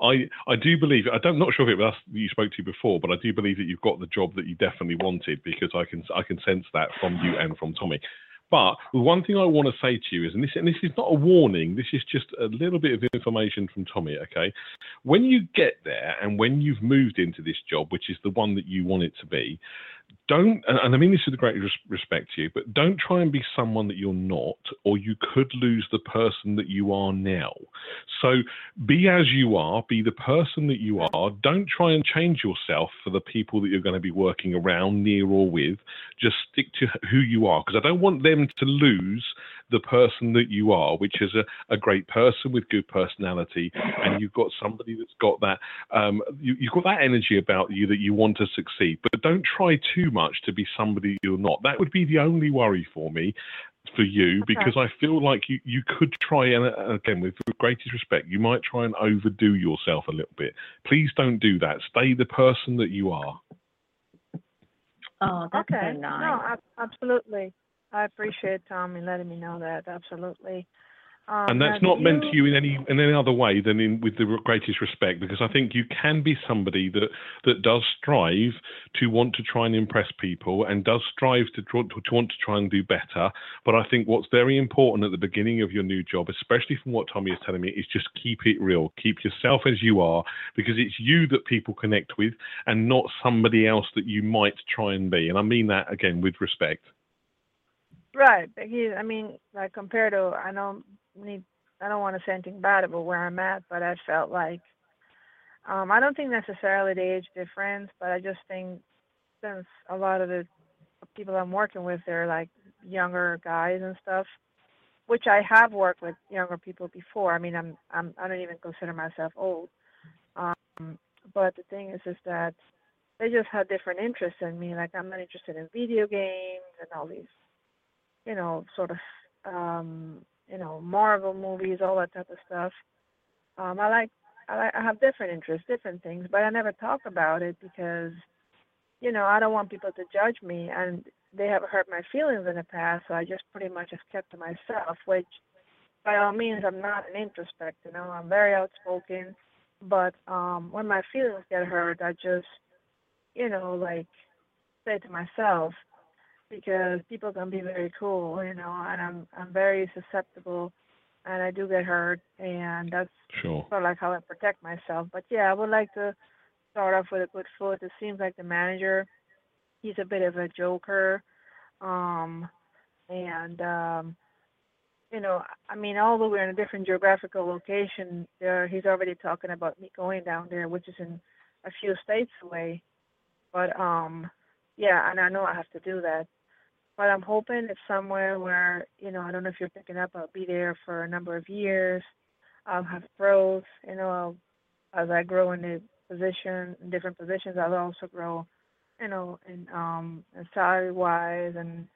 I, I do believe I don't not sure if it was us that you spoke to before, but I do believe that you've got the job that you definitely wanted because I can I can sense that from you and from Tommy. But the one thing I want to say to you is, and this, and this is not a warning, this is just a little bit of information from Tommy, okay? When you get there and when you've moved into this job, which is the one that you want it to be, don't, and I mean this with the greatest respect to you, but don't try and be someone that you're not, or you could lose the person that you are now. So be as you are, be the person that you are. Don't try and change yourself for the people that you're going to be working around, near, or with. Just stick to who you are, because I don't want them to lose the person that you are, which is a, a great person with good personality, and you've got somebody that's got that um, you, you've got that energy about you that you want to succeed. But don't try too much to be somebody you're not. That would be the only worry for me. For you, because I feel like you, you could try and uh, again with the greatest respect, you might try and overdo yourself a little bit. Please don't do that. Stay the person that you are. Oh, that's okay. so nice. No, ab- absolutely. I appreciate Tommy letting me know that. Absolutely. Um, and that's not do meant to you in any in any other way than in with the greatest respect because I think you can be somebody that that does strive to want to try and impress people and does strive to, tr- to want to try and do better. But I think what's very important at the beginning of your new job especially from what Tommy is telling me is just keep it real. Keep yourself as you are because it's you that people connect with and not somebody else that you might try and be. And I mean that again with respect Right. but He, I mean, like compared to, I don't need, I don't want to say anything bad about where I'm at, but I felt like, um, I don't think necessarily the age difference, but I just think since a lot of the people I'm working with, they're like younger guys and stuff, which I have worked with younger people before. I mean, I'm, I'm, I don't even consider myself old. Um, but the thing is, is that they just had different interests in me. Like I'm not interested in video games and all these you know, sort of, um, you know, Marvel movies, all that type of stuff. Um, I like, I like, I have different interests, different things, but I never talk about it because, you know, I don't want people to judge me, and they have hurt my feelings in the past, so I just pretty much just kept to myself. Which, by all means, I'm not an introspect. You know, I'm very outspoken, but um, when my feelings get hurt, I just, you know, like say to myself, because people can be very cruel, you know, and I'm I'm very susceptible and I do get hurt and that's Sure. sort of like how I protect myself. But yeah, I would like to start off with a good foot. It seems like the manager, he's a bit of a joker. Um and um you know, I mean, although we're in a different geographical location, there he's already talking about me going down there, which is in a few states away. But um, yeah, and I know I have to do that. But I'm hoping it's somewhere where you know I don't know if you're picking up. I'll be there for a number of years. I'll have growth. You know, as I grow in the position, in different positions, I'll also grow. You know, in um, salary wise and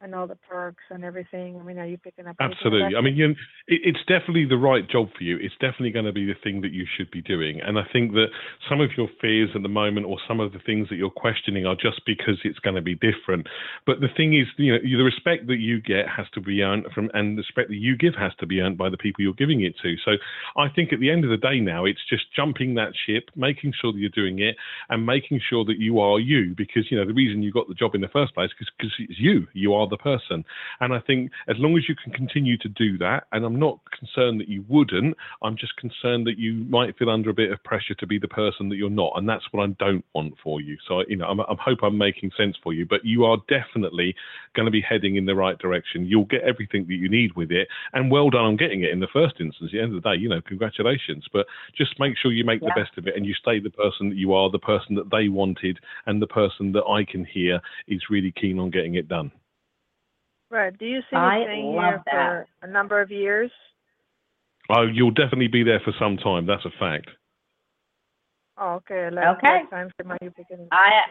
and all the perks and everything. I mean, are you picking up? Absolutely. I mean, you, it, it's definitely the right job for you. It's definitely going to be the thing that you should be doing. And I think that some of your fears at the moment, or some of the things that you're questioning, are just because it's going to be different. But the thing is, you know, the respect that you get has to be earned from, and the respect that you give has to be earned by the people you're giving it to. So I think at the end of the day, now it's just jumping that ship, making sure that you're doing it, and making sure that you are you. Because you know the reason you got the job in the first place is because it's you. You are the person. And I think as long as you can continue to do that, and I'm not concerned that you wouldn't, I'm just concerned that you might feel under a bit of pressure to be the person that you're not, and that's what I don't want for you. So you know, I'm, I hope I'm making sense for you, but you are definitely going to be heading in the right direction. You'll get everything that you need with it, and well done on getting it in the first instance. At the end of the day, you know, congratulations. But just make sure you make Yeah. the best of it, and you stay the person that you are, the person that they wanted, and the person that I can hear is really keen on getting it done. Right. Do you see I me staying love here that. for a number of years? Oh, you'll definitely be there for some time. That's a fact. Oh, okay. Like, Okay. Time frame are you? I,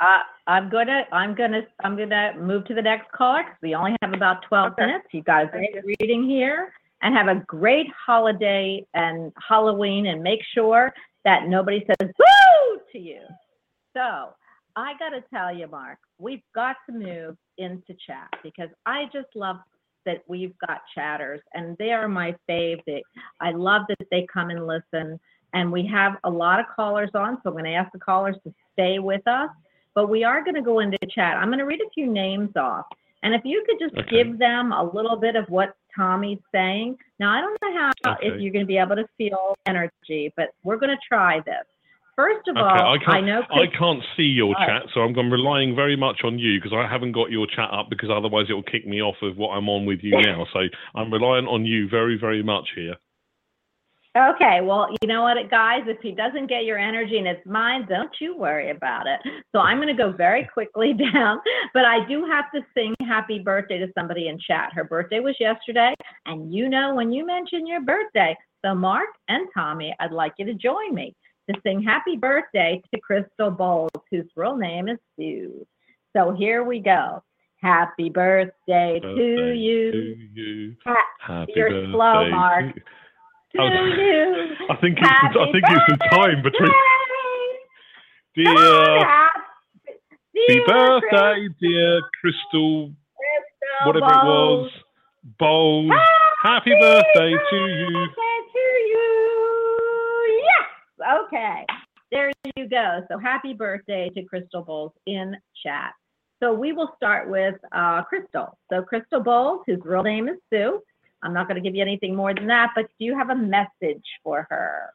I, I'm gonna, I'm gonna, I'm gonna move to the next caller because we only have about 12 Okay. minutes. You've got a great reading here, and have a great holiday and Halloween, and make sure that nobody says "woo" to you. So I gotta tell you, Marc, we've got to move into chat because I just love that we've got chatters, and they are my favorite. I love that they come and listen. And we have a lot of callers on, so I'm going to ask the callers to stay with us. But we are going to go into chat. I'm going to read a few names off. And if you could just Okay. give them a little bit of what Tommy's saying. Now, I don't know how, if you're going to be able to feel energy, but we're going to try this. First of Okay, all, I can't. know I can't see your Right. chat, so I'm, I'm relying very much on you because I haven't got your chat up because otherwise it will kick me off of what I'm on with you now. So I'm relying on you very, very much here. Okay, well, you know what, guys? If he doesn't get your energy and it's mine, don't you worry about it. So I'm going to go very quickly down, but I do have to sing happy birthday to somebody in chat. Her birthday was yesterday, and you know when you mention your birthday. So, Marc and Tommy, I'd like you to join me to sing happy birthday to Crystal Bowles, whose real name is Sue. So here we go. Happy birthday, to you. to you. Ha- Happy You're birthday. slow, Marc. to- To Oh, you. I think it's Happy I think it's the time between. Dear, happy birthday, dear Crystal, whatever it was, Bowles. Happy birthday to you. birthday to you. Okay. There you go. So happy birthday to Crystal Bowles in chat. So we will start with uh, Crystal. So Crystal Bowles, whose real name is Sue. I'm not going to give you anything more than that, but do you have a message for her?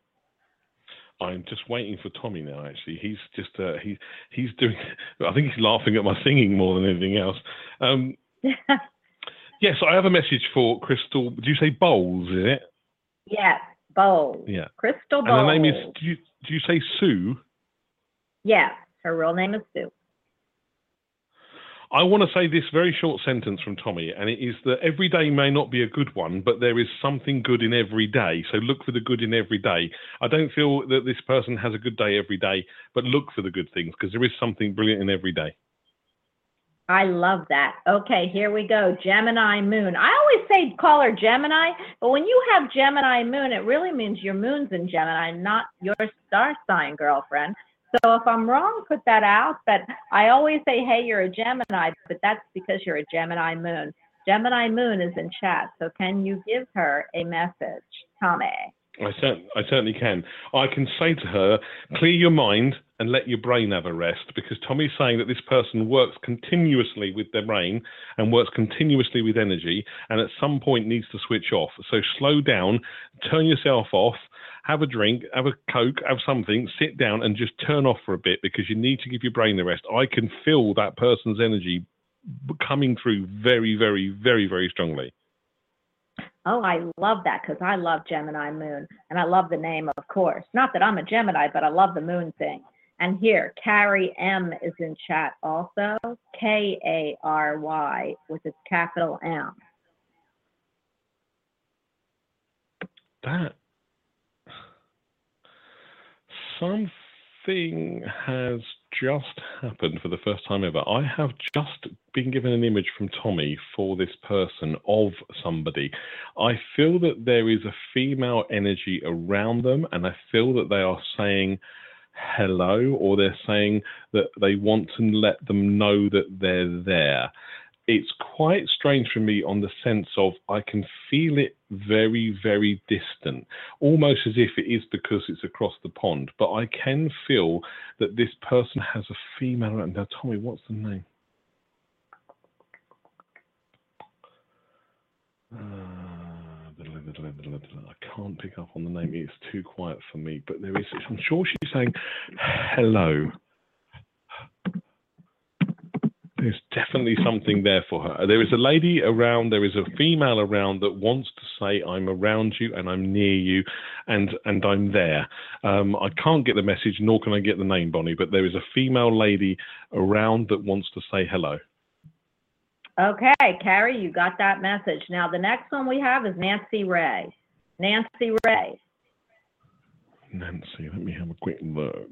I'm just waiting for Tommy now. Actually, he's just uh, he he's doing. I think he's laughing at my singing more than anything else. Um, yes, I have a message for Crystal. Do you say Bowles? Is it? yes, Bowles. Yeah. Crystal And Bowles. her name is. Do you do you say Sue? Yes, her real name is Sue. I want to say this very short sentence from Tommy, and it is that every day may not be a good one, but there is something good in every day. So look for the good in every day. I don't feel that this person has a good day every day, but look for the good things because there is something brilliant in every day. I love that. Okay, here we go. Gemini moon. I always say call her Gemini, but when you have Gemini moon, it really means your moon's in Gemini, not your star sign, girlfriend. So if I'm wrong, put that out. But I always say, hey, you're a Gemini, but that's because you're a Gemini moon. Gemini moon is in chat. So can you give her a message, Tommy? I, cer- I certainly can. I can say to her, clear your mind and let your brain have a rest because Tommy's saying that this person works continuously with their brain and works continuously with energy and at some point needs to switch off. So slow down, turn yourself off, have a drink, have a Coke, have something, sit down and just turn off for a bit because you need to give your brain the rest. I can feel that person's energy coming through very, very, very, very strongly. Oh, I love that because I love Gemini moon and I love the name, of course. Not that I'm a Gemini, but I love the moon thing. And here, Kary M is in chat also. K A R Y with its capital M. that something has just happened for the first time ever. I have just been given an image from Tommy for this person of somebody. I feel that there is a female energy around them, and I feel that they are saying hello or they're saying that they want to let them know that they're there it's quite strange for me on the sense of I can feel it very, very distant, almost as if it is because it's across the pond. But I can feel that this person has a female. Now, Tommy, what's the name? I can't pick up on the name. It's too quiet for me. But there is. I'm sure she's saying hello. There's definitely something there for her. There is a lady around, there is a female around that wants to say, I'm around you and I'm near you and, and I'm there. Um, I can't get the message, nor can I get the name, Bonnie, but there is a female lady around that wants to say hello. Okay, Kary, you got that message. Now, the next one we have is Nancy Ray. Nancy Ray. Nancy, let me have a quick look.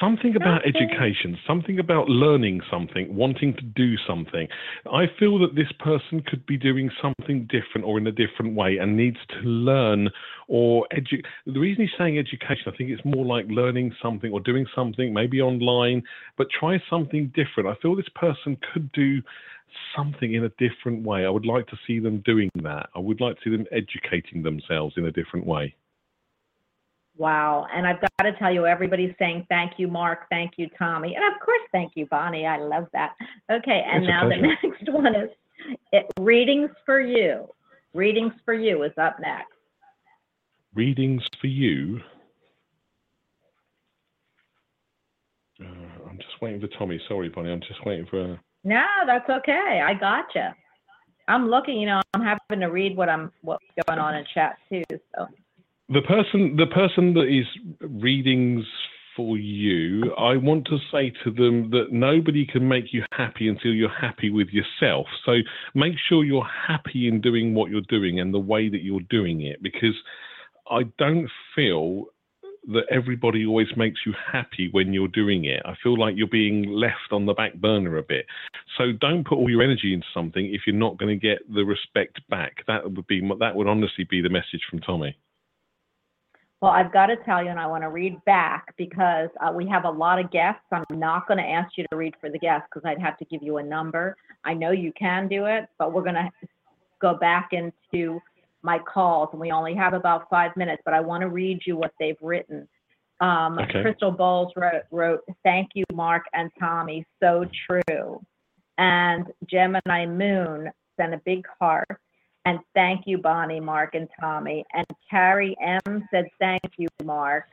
Something about education, something about learning something, wanting to do something. I feel that this person could be doing something different or in a different way and needs to learn or educate. The reason he's saying education, I think it's more like learning something or doing something, maybe online, but try something different. I feel this person could do something in a different way. I would like to see them doing that. I would like to see them educating themselves in a different way. Wow. And I've got to tell you, everybody's saying thank you, Marc. Thank you, Tommy. And of course, thank you, Bonnie. I love that. Okay. And It's now the next one is It, readings for you. Readings for you is up next. Readings for you. Uh, I'm just waiting for Tommy. Sorry, Bonnie. I'm just waiting for. A... No, that's okay. I gotcha. I'm looking. You know, I'm having to read what I'm what's going on in chat too. So The person, the person that is readings for you, I want to say to them that nobody can make you happy until you're happy with yourself. So make sure you're happy in doing what you're doing and the way that you're doing it, because I don't feel that everybody always makes you happy when you're doing it. I feel like you're being left on the back burner a bit. So don't put all your energy into something if you're not going to get the respect back. That would be that would honestly be the message from Tommy. Well, I've got to tell you, and I want to read back because uh, we have a lot of guests. I'm not going to ask you to read for the guests because I'd have to give you a number. I know you can do it, but we're going to go back into my calls, and we only have about five minutes. But I want to read you what they've written. Um, Okay. Crystal Bowles wrote, wrote, "Thank you, Marc and Tommy. So true." And Gemini Moon sent a big heart. And thank you, Bonnie, Marc, and Tommy. And Kary M said, thank you, Marc.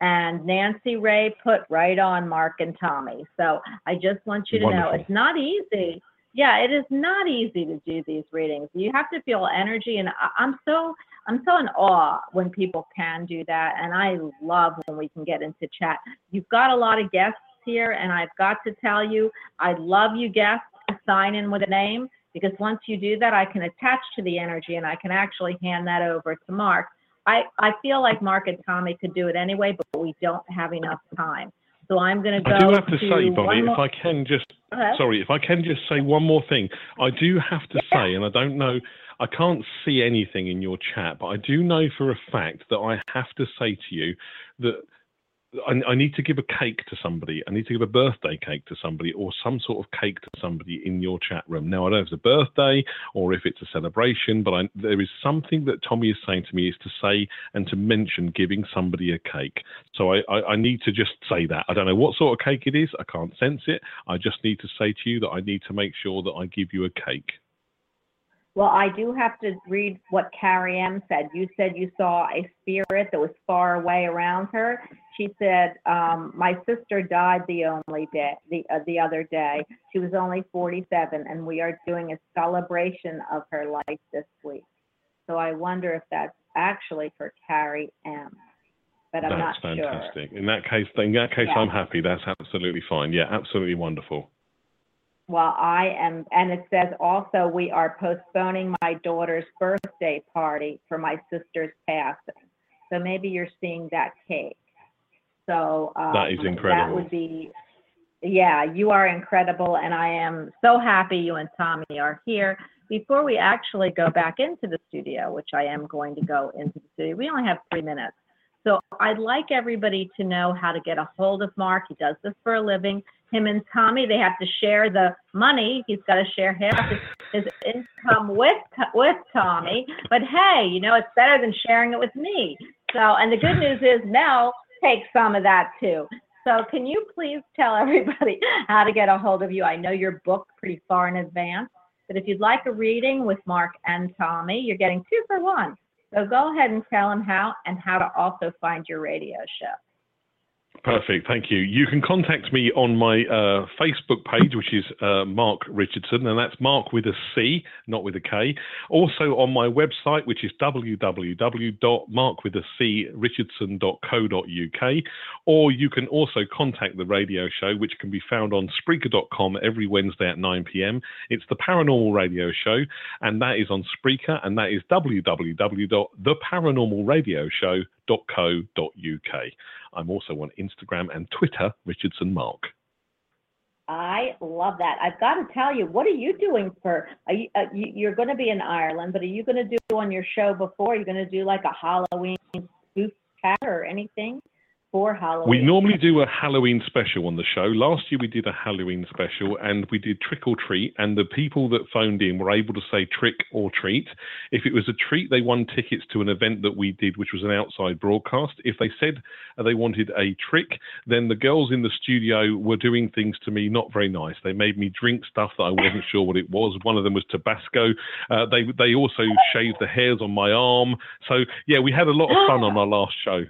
And Nancy Ray put right on Marc and Tommy. So I just want you to know Wonderful. it's not easy. Yeah, it is not easy to do these readings. You have to feel energy, and I- I'm so I'm so in awe when people can do that, and I love when we can get into chat. You've got a lot of guests here, and I've got to tell you, I love you guests sign in with a name because once you do that, I can attach to the energy and I can actually hand that over to Marc. I, I feel like Marc and Tommy could do it anyway, but we don't have enough time. So I'm going to go I do have to say, Bonnie, if I can just, sorry, if I can just say one more thing. I do have to say, and I don't know, I can't see anything in your chat, but I do know for a fact that I have to say to you that I, I need to give a cake to somebody. I need to give a birthday cake to somebody or some sort of cake to somebody in your chat room. Now, I don't know if it's a birthday or if it's a celebration, but I, there is something that Tommy is saying to me is to say and to mention giving somebody a cake. So I, I, I need to just say that. I don't know what sort of cake it is. I can't sense it. I just need to say to you that I need to make sure that I give you a cake. Well, I do have to read what Kary M said. You said you saw a spirit that was far away around her. She said, um, "My sister died the only day, the uh, the other day. She was only 47, and we are doing a celebration of her life this week. So I wonder if that's actually for Kary M. But I'm That's not sure. fantastic. In that case, in that case, Yeah. I'm happy. That's absolutely fine. Yeah, absolutely wonderful. Well, I am, and it says also we are postponing my daughter's birthday party for my sister's passing. So maybe you're seeing that cake. So um, That is That incredible. would be, yeah, you are incredible, and I am so happy you and Tommy are here. Before we actually go back into the studio, which I am going to go into the studio, we only have three minutes. So I'd like everybody to know how to get a hold of Marc. He does this for a living. Him and Tommy, they have to share the money. He's got to share half his, his income with with Tommy. But hey, you know it's better than sharing it with me. So, and the good news is Mel takes some of that too. So, can you please tell everybody how to get a hold of you? I know you're booked pretty far in advance, but if you'd like a reading with Marc and Tommy, you're getting two for one. So go ahead and tell them how and how to also find your radio show. Perfect. Thank you. You can contact me on my uh, Facebook page, which is uh, Marc Richardson, and that's Marc with a C, not with a K. Also on my website, which is www.markwithacrichardson.co.uk. Or you can also contact the radio show, which can be found on Spreaker.com every Wednesday at 9 p.m. It's the Paranormal Radio Show, and that is on Spreaker, and that is www.theparanormalradioshow.co.uk. I'm also on Instagram and Twitter, Richardson Marc. I love that. I've got to tell you, what are you doing for? Are you, uh, you're going to be in Ireland, but are you going to do on your show before? Are you going to do like a Halloween spoof chat or anything? For Halloween? We normally do a Halloween special on the show. Last year we did a Halloween special and we did trick or treat, and the people that phoned in were able to say trick or treat. If it was a treat, they won tickets to an event that we did, which was an outside broadcast. If they said they wanted a trick, then the girls in the studio were doing things to me not very nice. They made me drink stuff that I wasn't sure what it was. One of them was Tabasco. Uh, they they also shaved the hairs on my arm. So yeah, we had a lot of fun on our last show.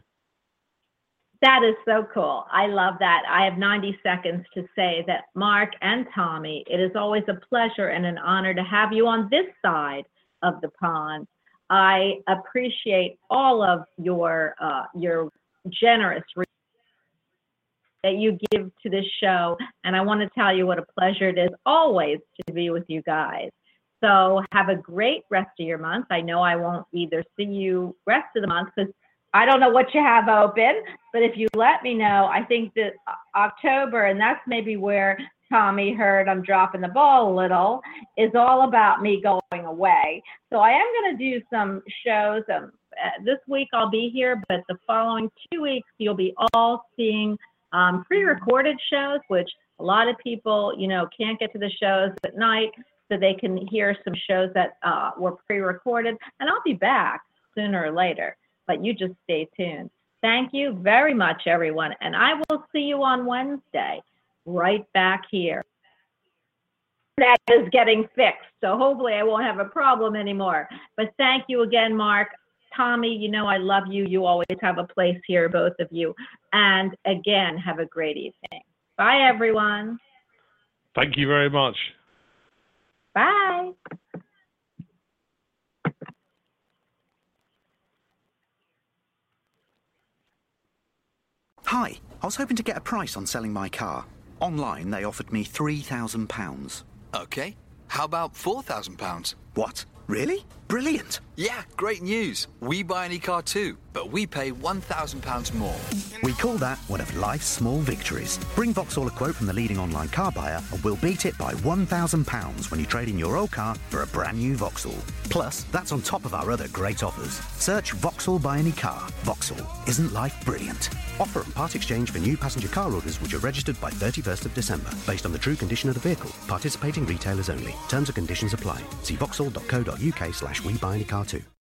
That is so cool. I love that. I have 90 seconds to say that Marc and Tommy, it is always a pleasure and an honor to have you on this side of the pond. I appreciate all of your uh, your generous that you give to this show, and I want to tell you what a pleasure it is always to be with you guys. So have a great rest of your month. I know I won't either see you rest of the month because I don't know what you have open, but if you let me know, I think that October, and that's maybe where Tommy heard I'm dropping the ball a little, is all about me going away. So I am going to do some shows. Um, uh, this week I'll be here, but the following two weeks you'll be all seeing um, pre-recorded shows, which a lot of people, you know, can't get to the shows at night, so they can hear some shows that uh, were pre-recorded, and I'll be back sooner or later but you just stay tuned. Thank you very much, everyone. And I will see you on Wednesday, right back here. That is getting fixed. So hopefully I won't have a problem anymore. But thank you again, Marc. Tommy, you know I love you. You always have a place here, both of you. And again, have a great evening. Bye, everyone. Thank you very much. Bye. Hi, I was hoping to get a price on selling my car. Online, they offered me £3,000. Okay. How about £4,000? What? Really? Brilliant. Yeah, great news. We buy any car too, but we pay £1,000 more. We call that one of life's small victories. Bring Vauxhall a quote from the leading online car buyer and we'll beat it by £1,000 when you trade in your old car for a brand new Vauxhall. Plus, that's on top of our other great offers. Search Vauxhall Buy Any Car. Vauxhall. Isn't life brilliant? Offer and part exchange for new passenger car orders which are registered by 31st of December, based on the true condition of the vehicle. Participating retailers only. Terms and conditions apply. See vauxhall.co.uk slash we buy any car too.